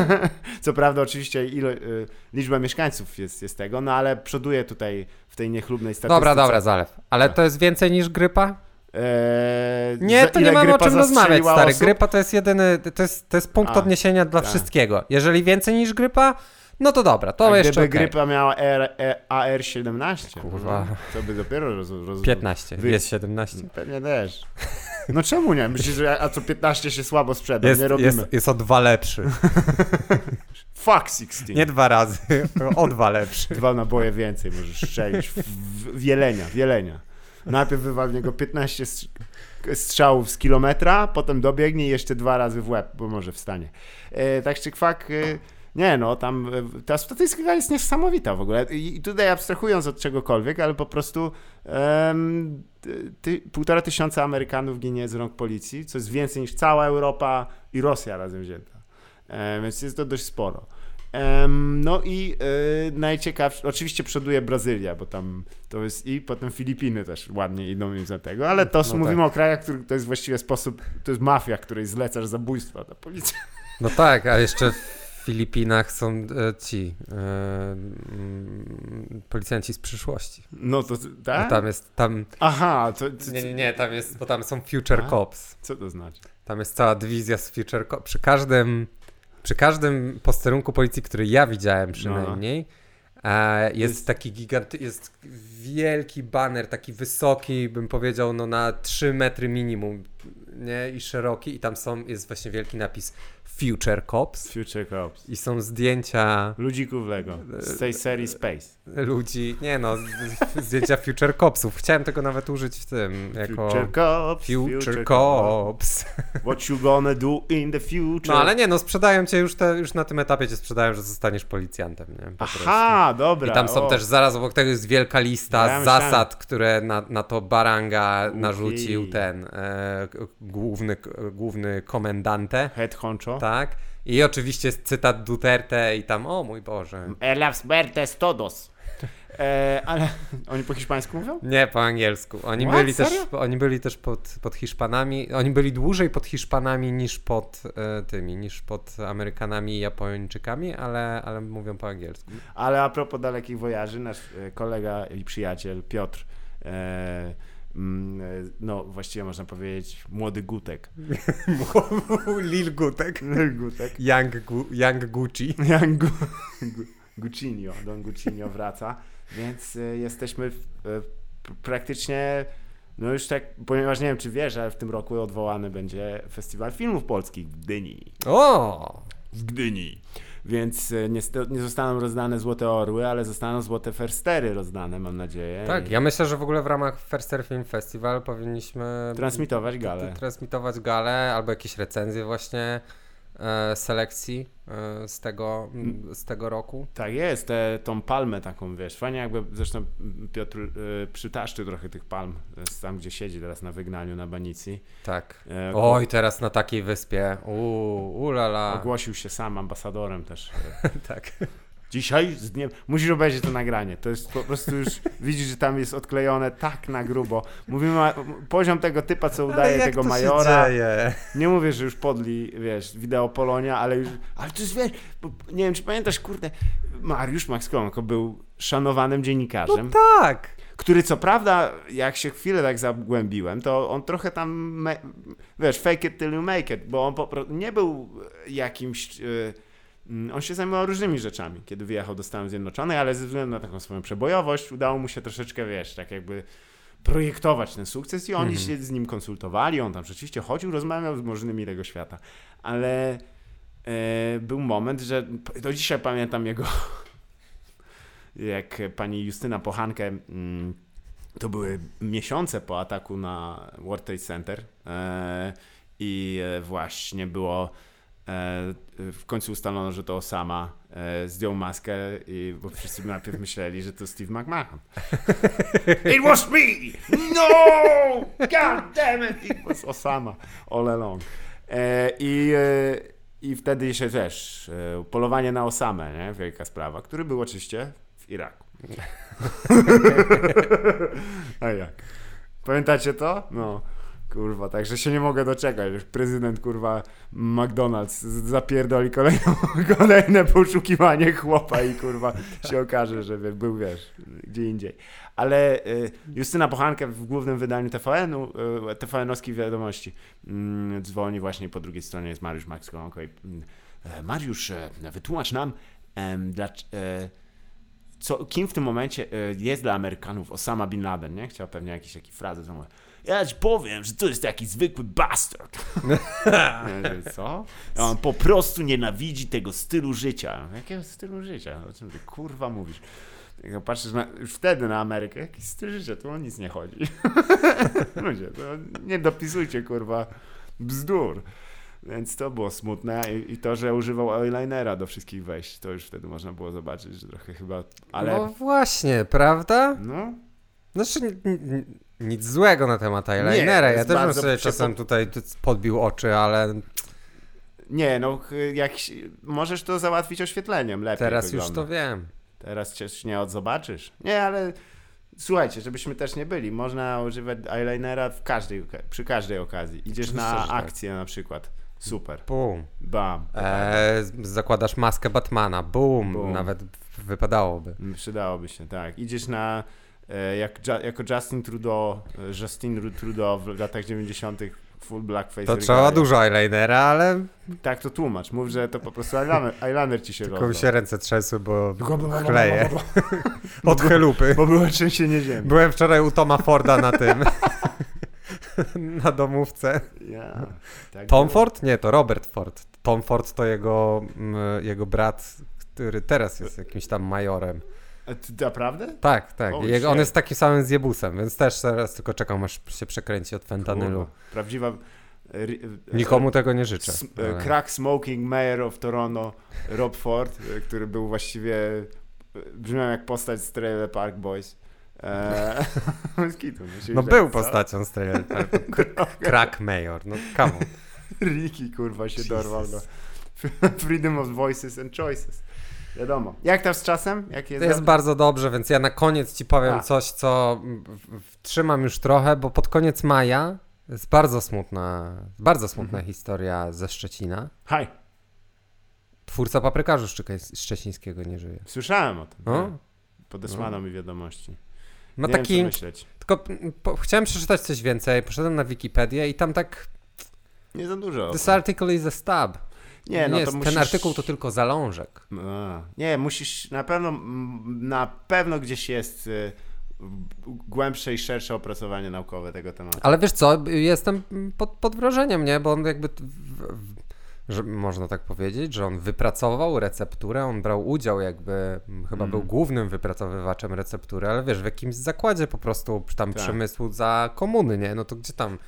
[LAUGHS] co prawda oczywiście ilo, y, liczba mieszkańców jest, jest tego, no ale przoduje tutaj w tej niechlubnej statystyce. Dobra, dobra, Zalew. Ale Tak. to jest więcej niż grypa? E, Nie, to nie mamy o czym rozmawiać, stary. osób? Grypa to jest jedyny, to jest, to jest punkt A, odniesienia dla tak. wszystkiego. Jeżeli więcej niż grypa, no to dobra, to A jeszcze gdyby okej. grypa miała R, e, AR-17, Kurwa. to by dopiero roz, roz, 15, Wy- jest 17. Pewnie też. No czemu nie? Myślisz, że a co 15 się słabo sprzeda? Jest, nie robimy. jest, jest o dwa lepszy. [LAUGHS] Fuck 16. Nie dwa razy, [LAUGHS] o dwa lepszy. Dwa naboje więcej możesz strzelić. W, w, w jelenia, w jelenia. Najpierw wywal w niego 15 strz- strzałów z kilometra, potem dobiegnie i jeszcze dwa razy w łeb, bo może wstanie. E, tak czy kwak... E, nie no, tam e, ta statystyka jest niesamowita w ogóle. I, tutaj abstrahując od czegokolwiek, ale po prostu ty, ty, półtora tysiąca Amerykanów ginie z rąk policji, co jest więcej niż cała Europa i Rosja razem wzięta. E, więc jest to dość sporo. No i e, najciekawsze, oczywiście przoduje Brazylia, bo tam to jest i potem Filipiny też ładnie idą im za tego, ale to No mówimy o krajach, który to jest właściwie sposób, to jest mafia, której zlecasz zabójstwa, ta policja. No tak, a jeszcze w Filipinach są e, ci e, mm, policjanci z przyszłości. No to, tak? tam jest, tam... Aha, to, to, Nie, nie, nie, tam jest, bo tam są Future A? Cops. co to znaczy? Tam jest cała dywizja z Future Cops. Przy każdym, przy każdym posterunku policji, który ja widziałem przynajmniej, e, jest, Jest- taki giganty, jest wielki baner, taki wysoki, bym powiedział, no na 3 metry minimum, nie? I szeroki i tam są, jest właśnie wielki napis Future Cops Future Cops. i są zdjęcia Ludzików Lego z tej serii Space. ludzi, nie no, zdjęcia Future Copsów. Chciałem tego nawet użyć w tym, jako Future Cops, Future Cops. What you gonna do in the future? No ale nie, no sprzedają cię już, te, już na tym etapie cię sprzedają, że zostaniesz policjantem, nie? Po prostu. Aha, dobra. I tam są o. też, zaraz obok tego jest wielka lista Ja zasad, które na, na to Baranga narzucił ten e, główny, główny komendante, Head honcho. tak? I oczywiście jest cytat Duterte i tam, o mój Boże. Las verdes todos. E, ale oni po hiszpańsku mówią? Nie, po angielsku. Oni What? byli też, oni byli też pod, pod Hiszpanami. Oni byli dłużej pod Hiszpanami niż pod e, tymi, niż pod Amerykanami i Japończykami, ale, ale mówią po angielsku. Ale a propos dalekich wojaży, nasz e, kolega i przyjaciel Piotr, e, no właściwie można powiedzieć młody Gutek. [LAUGHS] Lil Gutek. Gutek. Young, Gu, Young Gucci. [LAUGHS] Jan Gu, Gu, Gucinio, Don Gucinio wraca, więc e, jesteśmy w, e, praktycznie, no już tak, ponieważ nie wiem czy wiesz, ale w tym roku odwołany będzie Festiwal Filmów Polskich w Gdyni. O! w Gdyni. Więc e, niestety nie zostaną rozdane złote orły, ale zostaną złote ferstery rozdane, mam nadzieję. Tak, ja myślę, że w ogóle w ramach First Film Festival powinniśmy Transmitować galę. transmitować galę albo jakieś recenzje właśnie selekcji e, z, tego, m, z tego roku. Tak jest, te, tą palmę taką, wiesz, fajnie jakby, zresztą mm, Piotr y, przytaszczył trochę tych palm, tam gdzie siedzi teraz na wygnaniu na Banicji. Tak. E, Oj, teraz na takiej wyspie. Uuu, ulala. Ogłosił się sam ambasadorem też. e, [LAUGHS] Tak. Dzisiaj z dniem... Musisz obejrzeć to nagranie. To jest po prostu już... [LAUGHS] Widzisz, że tam jest odklejone tak na grubo. Mówimy, poziom tego typa, co udaje tego majora. Nie mówię, że już podli, wiesz, wideo Polonia, ale już... Ale to jest, wiesz... Bo, nie wiem, czy pamiętasz, kurde... Mariusz Max Klonko był szanowanym No dziennikarzem tak. który co prawda, jak się chwilę tak zagłębiłem, to on trochę tam, wiesz, fake it till you make it, bo on po prostu nie był jakimś, mm, on się zajmował różnymi rzeczami, kiedy wyjechał do Stanów Zjednoczonych, ale ze względu na taką swoją przebojowość udało mu się troszeczkę, wiesz, tak jakby projektować ten sukces i oni się z nim konsultowali, on tam rzeczywiście chodził, rozmawiał z możnymi tego świata, ale e, był moment, że do dzisiaj pamiętam jego [LAUGHS] jak pani Justyna Pochankę, mm, to były miesiące po ataku na World Trade Center e, i e, właśnie było w końcu ustalono, że to Osama e, zdjął maskę, i, bo wszyscy najpierw myśleli, że to Steve McMahon. [LAUGHS] It was me! No! God damn it! It was Osama all along. E, I, e, I wtedy się też e, polowanie na Osamę, nie? wielka sprawa, który był oczywiście w Iraku. [LAUGHS] A jak? Pamiętacie to? No. Kurwa, także się nie mogę doczekać. Już prezydent, kurwa, McDonald's zapierdoli kolejną, [LAUGHS] kolejne poszukiwanie chłopa i kurwa się okaże, że był, wiesz, gdzie indziej. Ale y, Justyna Pochanka w głównym wydaniu TVN-u, y, TVN-owskich wiadomości mm, dzwoni właśnie po drugiej stronie jest Mariusz Max Kolonko i mm, e, Mariusz, e, wytłumacz nam, em, dlac- e, co, kim w tym momencie e, jest dla Amerykanów Osama Bin Laden, nie? Chciał pewnie jakieś takie frazy, to mówię, ja ci powiem, że to jest taki zwykły bastard. Ja [LAUGHS] mówię, Co? A on po prostu nienawidzi tego stylu życia. Jakiego stylu życia? O czym ty kurwa mówisz? Jak patrzysz na, już wtedy na Amerykę, jaki styl życia, tu o nic nie chodzi. [LAUGHS] Ludzie, to nie dopisujcie kurwa bzdur. Więc to było smutne I, i to, że używał eyelinera do wszystkich wejść, to już wtedy można było zobaczyć, że trochę chyba, ale No właśnie, prawda? no, Znaczy n- n- nic złego na temat eyelinera. to Ja też bym sobie czasem tutaj podbił oczy, ale nie, no ch- jak możesz to załatwić oświetleniem lepiej teraz wygląda. już to wiem. Teraz cię nie odzobaczysz. Nie, ale słuchajcie, żebyśmy też nie byli, można używać eyelinera w każdej, przy każdej okazji. Idziesz Oczywiście, na tak. akcję na przykład. Super. Bum. Bam. E, zakładasz maskę Batmana. Bum. Bum. Nawet wypadałoby. Przydałoby się, tak. Idziesz na, jak, Ju- jako Justin Trudeau, e, Justin Ru- Trudeau w latach 90. full blackface. To regalia. trzeba dużo eyelinera, ale Tak to tłumacz. Mów, że to po prostu eyeliner, eyeliner ci się tylko mi się ręce trzęsły, bo bla. [LAUGHS] Od chelupy. Bo było trzęsienie ziemi. Byłem wczoraj u Toma Forda na tym. [LAUGHS] na domówce. Ja, tak Tom było. Ford? Nie, to Robert Ford. Tom Ford to jego, mm, jego brat, który teraz jest jakimś tam majorem. A ty, naprawdę? Tak, tak. On jest takim samym zjebusem, więc też teraz tylko czekam, aż się przekręci od fentanylu. Kurwa. Prawdziwa... e, e, Nikomu tego nie życzę. S- e, ale- Crack Smoking Mayor of Toronto, Rob Ford, który był właściwie brzmiał jak postać z Trailer Park Boys. [LAUGHS] Eee, No był postacią z Trailer Parku. [LAUGHS] Crack Mayor, no come on. [LAUGHS] Ricky kurwa się Jesus. dorwał do Freedom of Voices and Choices. Wiadomo. Jak tam z czasem? Jak jest? To jest bardzo dobrze, więc ja na koniec ci powiem A. coś, co trzymam już trochę, bo pod koniec maja jest bardzo smutna, bardzo smutna Mhm. historia ze Szczecina. Hej, Twórca paprykarzu szczecińskiego nie żyje. słyszałem o tym. No? Podesłano mi wiadomości. Ma Nie taki, wiem, tylko po, chciałem przeczytać coś więcej, poszedłem na Wikipedię i tam tak, Nie za dużo. this article is a stab. Nie, no to musisz... Ten artykuł to tylko zalążek. A, nie, musisz na pewno, na pewno gdzieś jest y, głębsze i szersze opracowanie naukowe tego tematu. Ale wiesz co, jestem pod, pod wrażeniem, nie? Bo on jakby, w, w, że można tak powiedzieć, że on wypracował recepturę, on brał udział jakby, chyba Mm. był głównym wypracowywaczem receptury, ale wiesz, w jakimś zakładzie po prostu tam Tak. przemysłu za komuny, nie? No to gdzie tam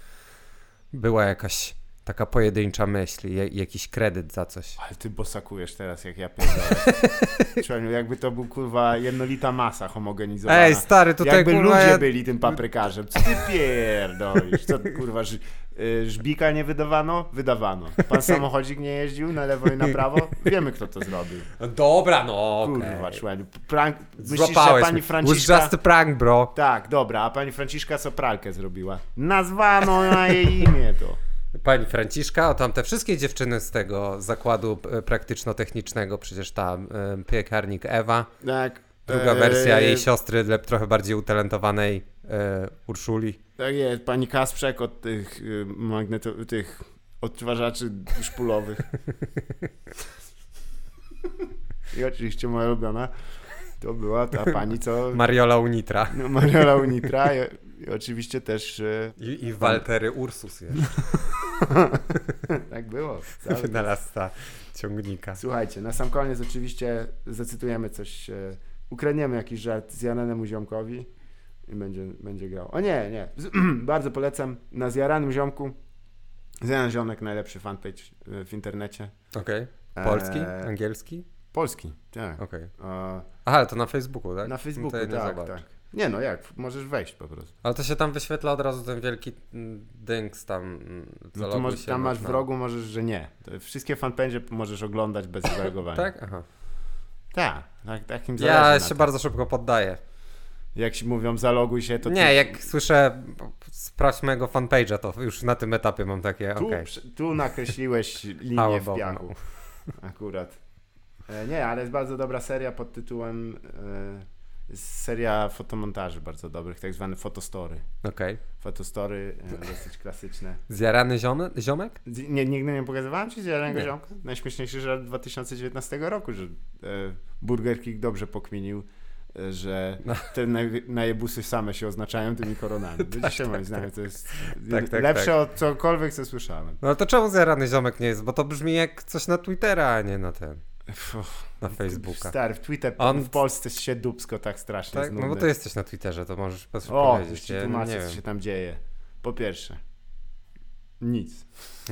była jakaś Taka pojedyncza myśl, jakiś kredyt za coś. Ale ty bosakujesz teraz, jak ja pierdolę. [LAUGHS] Jakby to był, kurwa, jednolita masa homogenizowana. Ej, stary, tutaj Jakby kurwa... ludzie ja- byli tym paprykarzem. Co ty pierdolisz? Co kurwa, ż, y, żbika nie wydawano? Wydawano. Pan samochodzik nie jeździł na lewo i na prawo? Wiemy, kto to zrobił. Dobra, no. Kurwa, człowieku. Prank... Myślisz, że pani Franciszka... just a prank, bro. Tak, dobra, a pani Franciszka co pralkę zrobiła? Nazwano na jej imię to. Pani Franciszka, o tam te wszystkie dziewczyny z tego zakładu e, praktyczno-technicznego, przecież ta e, piekarnik Ewa, Tak. druga e, wersja jej siostry, trochę bardziej utalentowanej e, Urszuli. Tak jest, pani Kasprzek od tych y, magneto... tych odtwarzaczy szpulowych. I oczywiście moja ulubiona to była ta pani, co... Mariola Unitra. [LAUGHS] No, Mariola Unitra i, i oczywiście też y, I, i Waltery Ursus jest. [LAUGHS] [LAUGHS] tak było. Wynalazca ciągnika. Słuchajcie, na sam koniec oczywiście zacytujemy coś, e, ukradniemy jakiś żart zjaranemu ziomkowi i będzie, będzie grał. O nie, nie, Z, [CLEARS THROAT] bardzo polecam na zjaranym ziomku. Zjaran ziomek, najlepszy fanpage e, w internecie. Okej. Polski? Eee, Angielski? Polski, tak. E, Aha, to na Facebooku, tak? na No Facebooku, tak, tak. Nie no, jak? Możesz wejść po prostu. Ale to się tam wyświetla od razu ten wielki mm, dynks tam. mm, No to może, się tam masz w rogu, możesz, że nie. Wszystkie fanpage możesz oglądać bez [LAUGHS] reagowania. Tak? Aha. Tak, tak, takim Ja się tym. bardzo szybko poddaję. Jak ci mówią zaloguj się, to nie, ty, jak słyszę sprawdź mojego fanpage'a, to już na tym etapie mam takie, Tu, prze- tu nakreśliłeś [LAUGHS] linię w piachu. Akurat. E, nie, ale jest bardzo dobra seria pod tytułem e, seria fotomontaży bardzo dobrych, tak zwane fotostory. Okej. Fotostory e, dosyć klasyczne. Zjarany ziome, ziomek? Nie, nigdy nie pokazywałem ci zielonego Nie. ziomka? Najśmieszniejszy żart 2019 roku, że e, Burger King dobrze pokminił, e, że No. te naj, najebusy same się oznaczają tymi koronami. [LAUGHS] Do dzisiaj moim zdaniem to jest Tak, tak, lepsze tak. od cokolwiek, co słyszałem. No to czemu zjarany ziomek nie jest? Bo to brzmi jak coś na Twittera, a nie na ten, na Facebooka. Stary, w Twitter On- w Polsce się dupsko tak strasznie Tak? No bo ty jesteś na Twitterze, to możesz O, powiedzieć. ci Ja tłumaczę, nie co wiem. się tam dzieje. Po pierwsze, nic.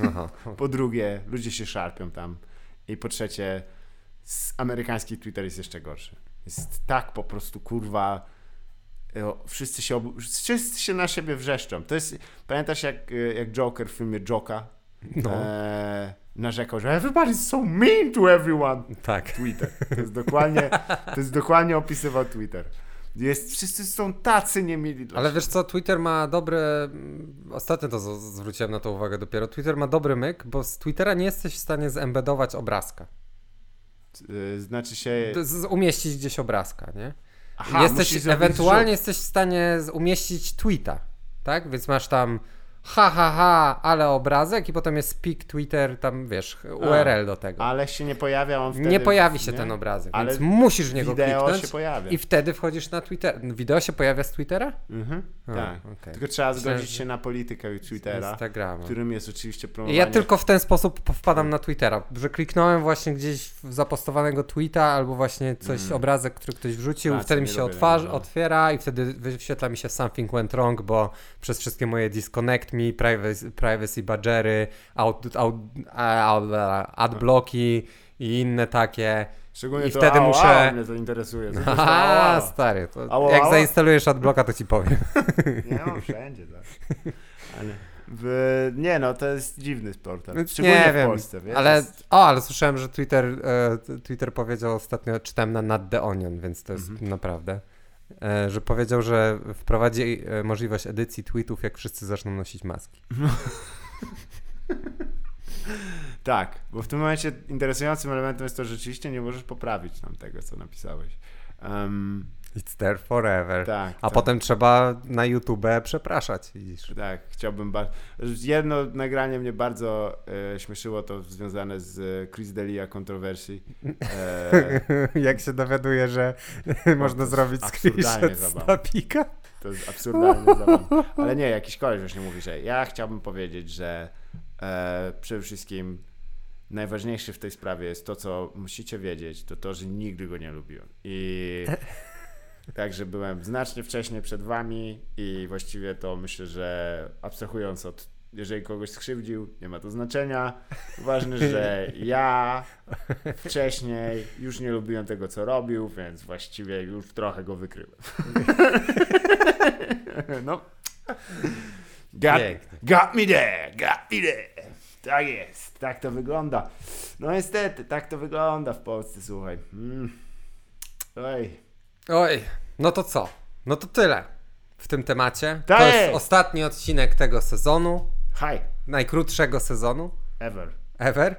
Aha. Po drugie, ludzie się szarpią tam. I po trzecie, amerykański Twitter jest jeszcze gorszy. Jest tak po prostu, kurwa, o, wszyscy się, obu- wszyscy się na siebie wrzeszczą. To jest, pamiętasz jak, jak Joker w filmie Joka No, e, narzekał, że everybody's so mean to everyone. tak. Twitter. To jest dokładnie, to jest dokładnie opisywał Twitter. Jest, wszyscy są tacy niemili dla Ale wiesz co, Twitter ma dobry. Ostatnio to z- zwróciłem na to uwagę dopiero. Twitter ma dobry myk, bo z Twittera nie jesteś w stanie zembedować obrazka. Y, Znaczy się... Z- z- umieścić gdzieś obrazka, nie? Aha, jesteś, ewentualnie jesteś w stanie umieścić tweeta, tak? Więc masz tam ha, ha, ha, ale obrazek i potem jest pik Twitter, tam wiesz, URL do tego. Ale się nie pojawia on wtedy... nie pojawi się nie? ten obrazek, Ale więc musisz w niego Wideo kliknąć się pojawia. i wtedy wchodzisz na Twitter. Wideo się pojawia z Twittera? Mhm, A, tak. okej. Tylko trzeba zgodzić się na politykę Twittera, Instagrama. którym jest oczywiście promowanie... ja tylko w ten sposób po- wpadam na Twittera, że kliknąłem właśnie gdzieś w zapostowanego tweeta albo właśnie coś, obrazek, który ktoś wrzucił, Tak, wtedy mi się tego, no. otwiera i wtedy wyświetla mi się something went wrong, bo przez wszystkie moje disconnect me, privacy, privacy badgery, out, out, adblocki i inne takie. Szczególnie i to wtedy au, muszę- Au, mnie to interesuje. To [LAUGHS] au? stary, to Ała, jak ała. zainstalujesz adblocka, to ci powiem. [LAUGHS] Nie, no wszędzie, tak. Ale... W... Nie no, to jest dziwny sport. Szczególnie nie w wiem, Polsce, wiesz? ale, Jest- o, ale słyszałem, że Twitter, e, Twitter powiedział ostatnio, czytałem na Not The Onion, więc to jest Mhm. naprawdę, że powiedział, że wprowadzi e, możliwość edycji tweetów, jak wszyscy zaczną nosić maski. [LAUGHS] Tak, bo w tym momencie interesującym elementem jest to, że rzeczywiście nie możesz poprawić tam tego, co napisałeś. Um, It's there forever. tak. A tak. potem trzeba na YouTube przepraszać, widzisz. Tak, chciałbym bardzo. Jedno nagranie mnie bardzo e, śmieszyło, to związane z e, Chris Delia kontrowersji. E, [LAUGHS] jak się dowiaduje, że [LAUGHS] można jest zrobić screenshot z napika. to jest absurdalnie zabawne. Ale nie, jakiś koleś właśnie mówi, że ja chciałbym powiedzieć, że e, przede wszystkim najważniejsze w tej sprawie jest to, co musicie wiedzieć, to to, że nigdy go nie lubiłem. I [LAUGHS] także byłem znacznie wcześniej przed wami i właściwie to myślę, że abstrahując od jeżeli kogoś skrzywdził, nie ma to znaczenia. Ważne, że [LAUGHS] ja wcześniej już nie lubiłem tego, co robił, więc właściwie już trochę go wykryłem. [LAUGHS] no. Got, got me there, got me there. Tak jest, tak to wygląda. No niestety, tak to wygląda w Polsce, słuchaj. Mm. Oj. Oj, no to co? No to tyle w tym temacie. Tak to jest jest. ostatni odcinek tego sezonu, Hi, najkrótszego sezonu ever. ever.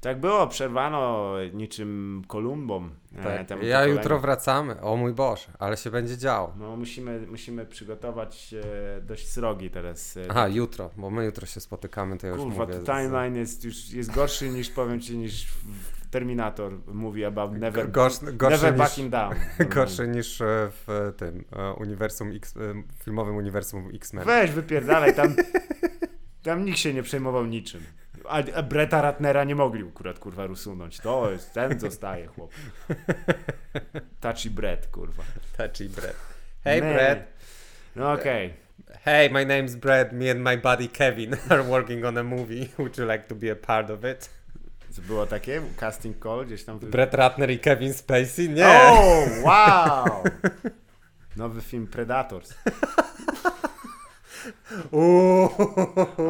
Tak było, przerwano niczym Kolumbą. e, Tak. temu Ja pokoleniu. jutro wracamy. O mój Boże, ale się będzie działo. No musimy, musimy przygotować e, dość srogi teraz. E, Aha, jutro, bo my jutro się spotykamy, to ja już Kurwa, mówię. to timeline jest już jest gorszy niż powiem ci niż w Terminator mówi about never, Gorszy, gorszy, never niż, backing down. [LAUGHS] gorszy niż e, w tym e, uniwersum X, e, filmowym uniwersum X-Men. Weź wypierdalaj, tam, [LAUGHS] tam nikt się nie przejmował niczym. A, a Breta Ratnera nie mogli akurat kurwa usunąć. To jest, ten zostaje chłop. Touchy Brett, kurwa. Touchy Brad. Hey Man. Brad. No okej. Hey, my name's Brad. Me and my buddy Kevin [LAUGHS] are working on a movie. Would you like to be a part of it? Co było takie? Casting call gdzieś tam? Brad Ratner i Kevin Spacey? Nie! O, wow! Nowy film Predators. [LAUGHS] Uuu.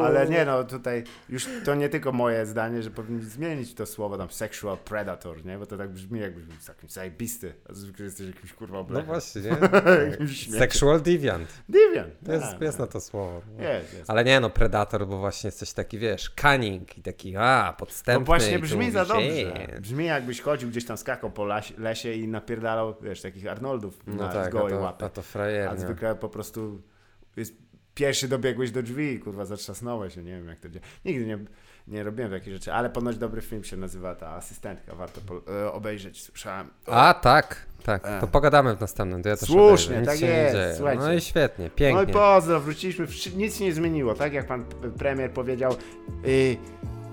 Ale nie no, tutaj już to nie tylko moje zdanie, że powinni zmienić to słowo tam sexual predator, nie? Bo to tak brzmi jakbyś był taki zajebisty, a zwykle jesteś jakimś kurwa No oblechem. właśnie, nie? [LAUGHS] Śmieciem. Sexual deviant. Deviant. To jest, tak, jest tak. na to słowo. Jest, jest. Ale nie no, Predator, bo właśnie jesteś taki, wiesz, cunning i taki, a, podstępny. To właśnie brzmi za dobrze. Brzmi jakbyś chodził gdzieś tam, skakał po lesie i napierdalał, wiesz, takich Arnoldów No na, tak, a gołej to, łapy. a to A frajernie. zwykle po prostu jest pierwszy dobiegłeś do drzwi kurwa zatrzasnąłeś się, nie wiem jak to działa. Nigdy nie, nie robiłem takich rzeczy, ale ponoć dobry film się nazywa ta asystentka, warto po, e, obejrzeć, słyszałem. A, tak, tak. E. To pogadamy w następnym, to ja też Słusznie, obejrzę. Tak jest, dzieje. słuchajcie. No i świetnie, No i pięknie. pozdro, wróciliśmy, nic się nie zmieniło, tak jak pan premier powiedział. Y,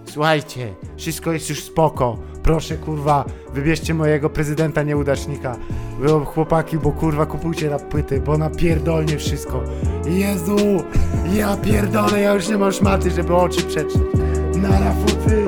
słuchajcie, wszystko jest już spoko, proszę kurwa, wybierzcie mojego prezydenta nieudacznika. Wy chłopaki, bo kurwa kupujcie na płyty, bo na pierdolnie wszystko. Jezu, ja pierdolę, ja już nie mam szmaty, żeby oczy przetrzeć. Nara futy.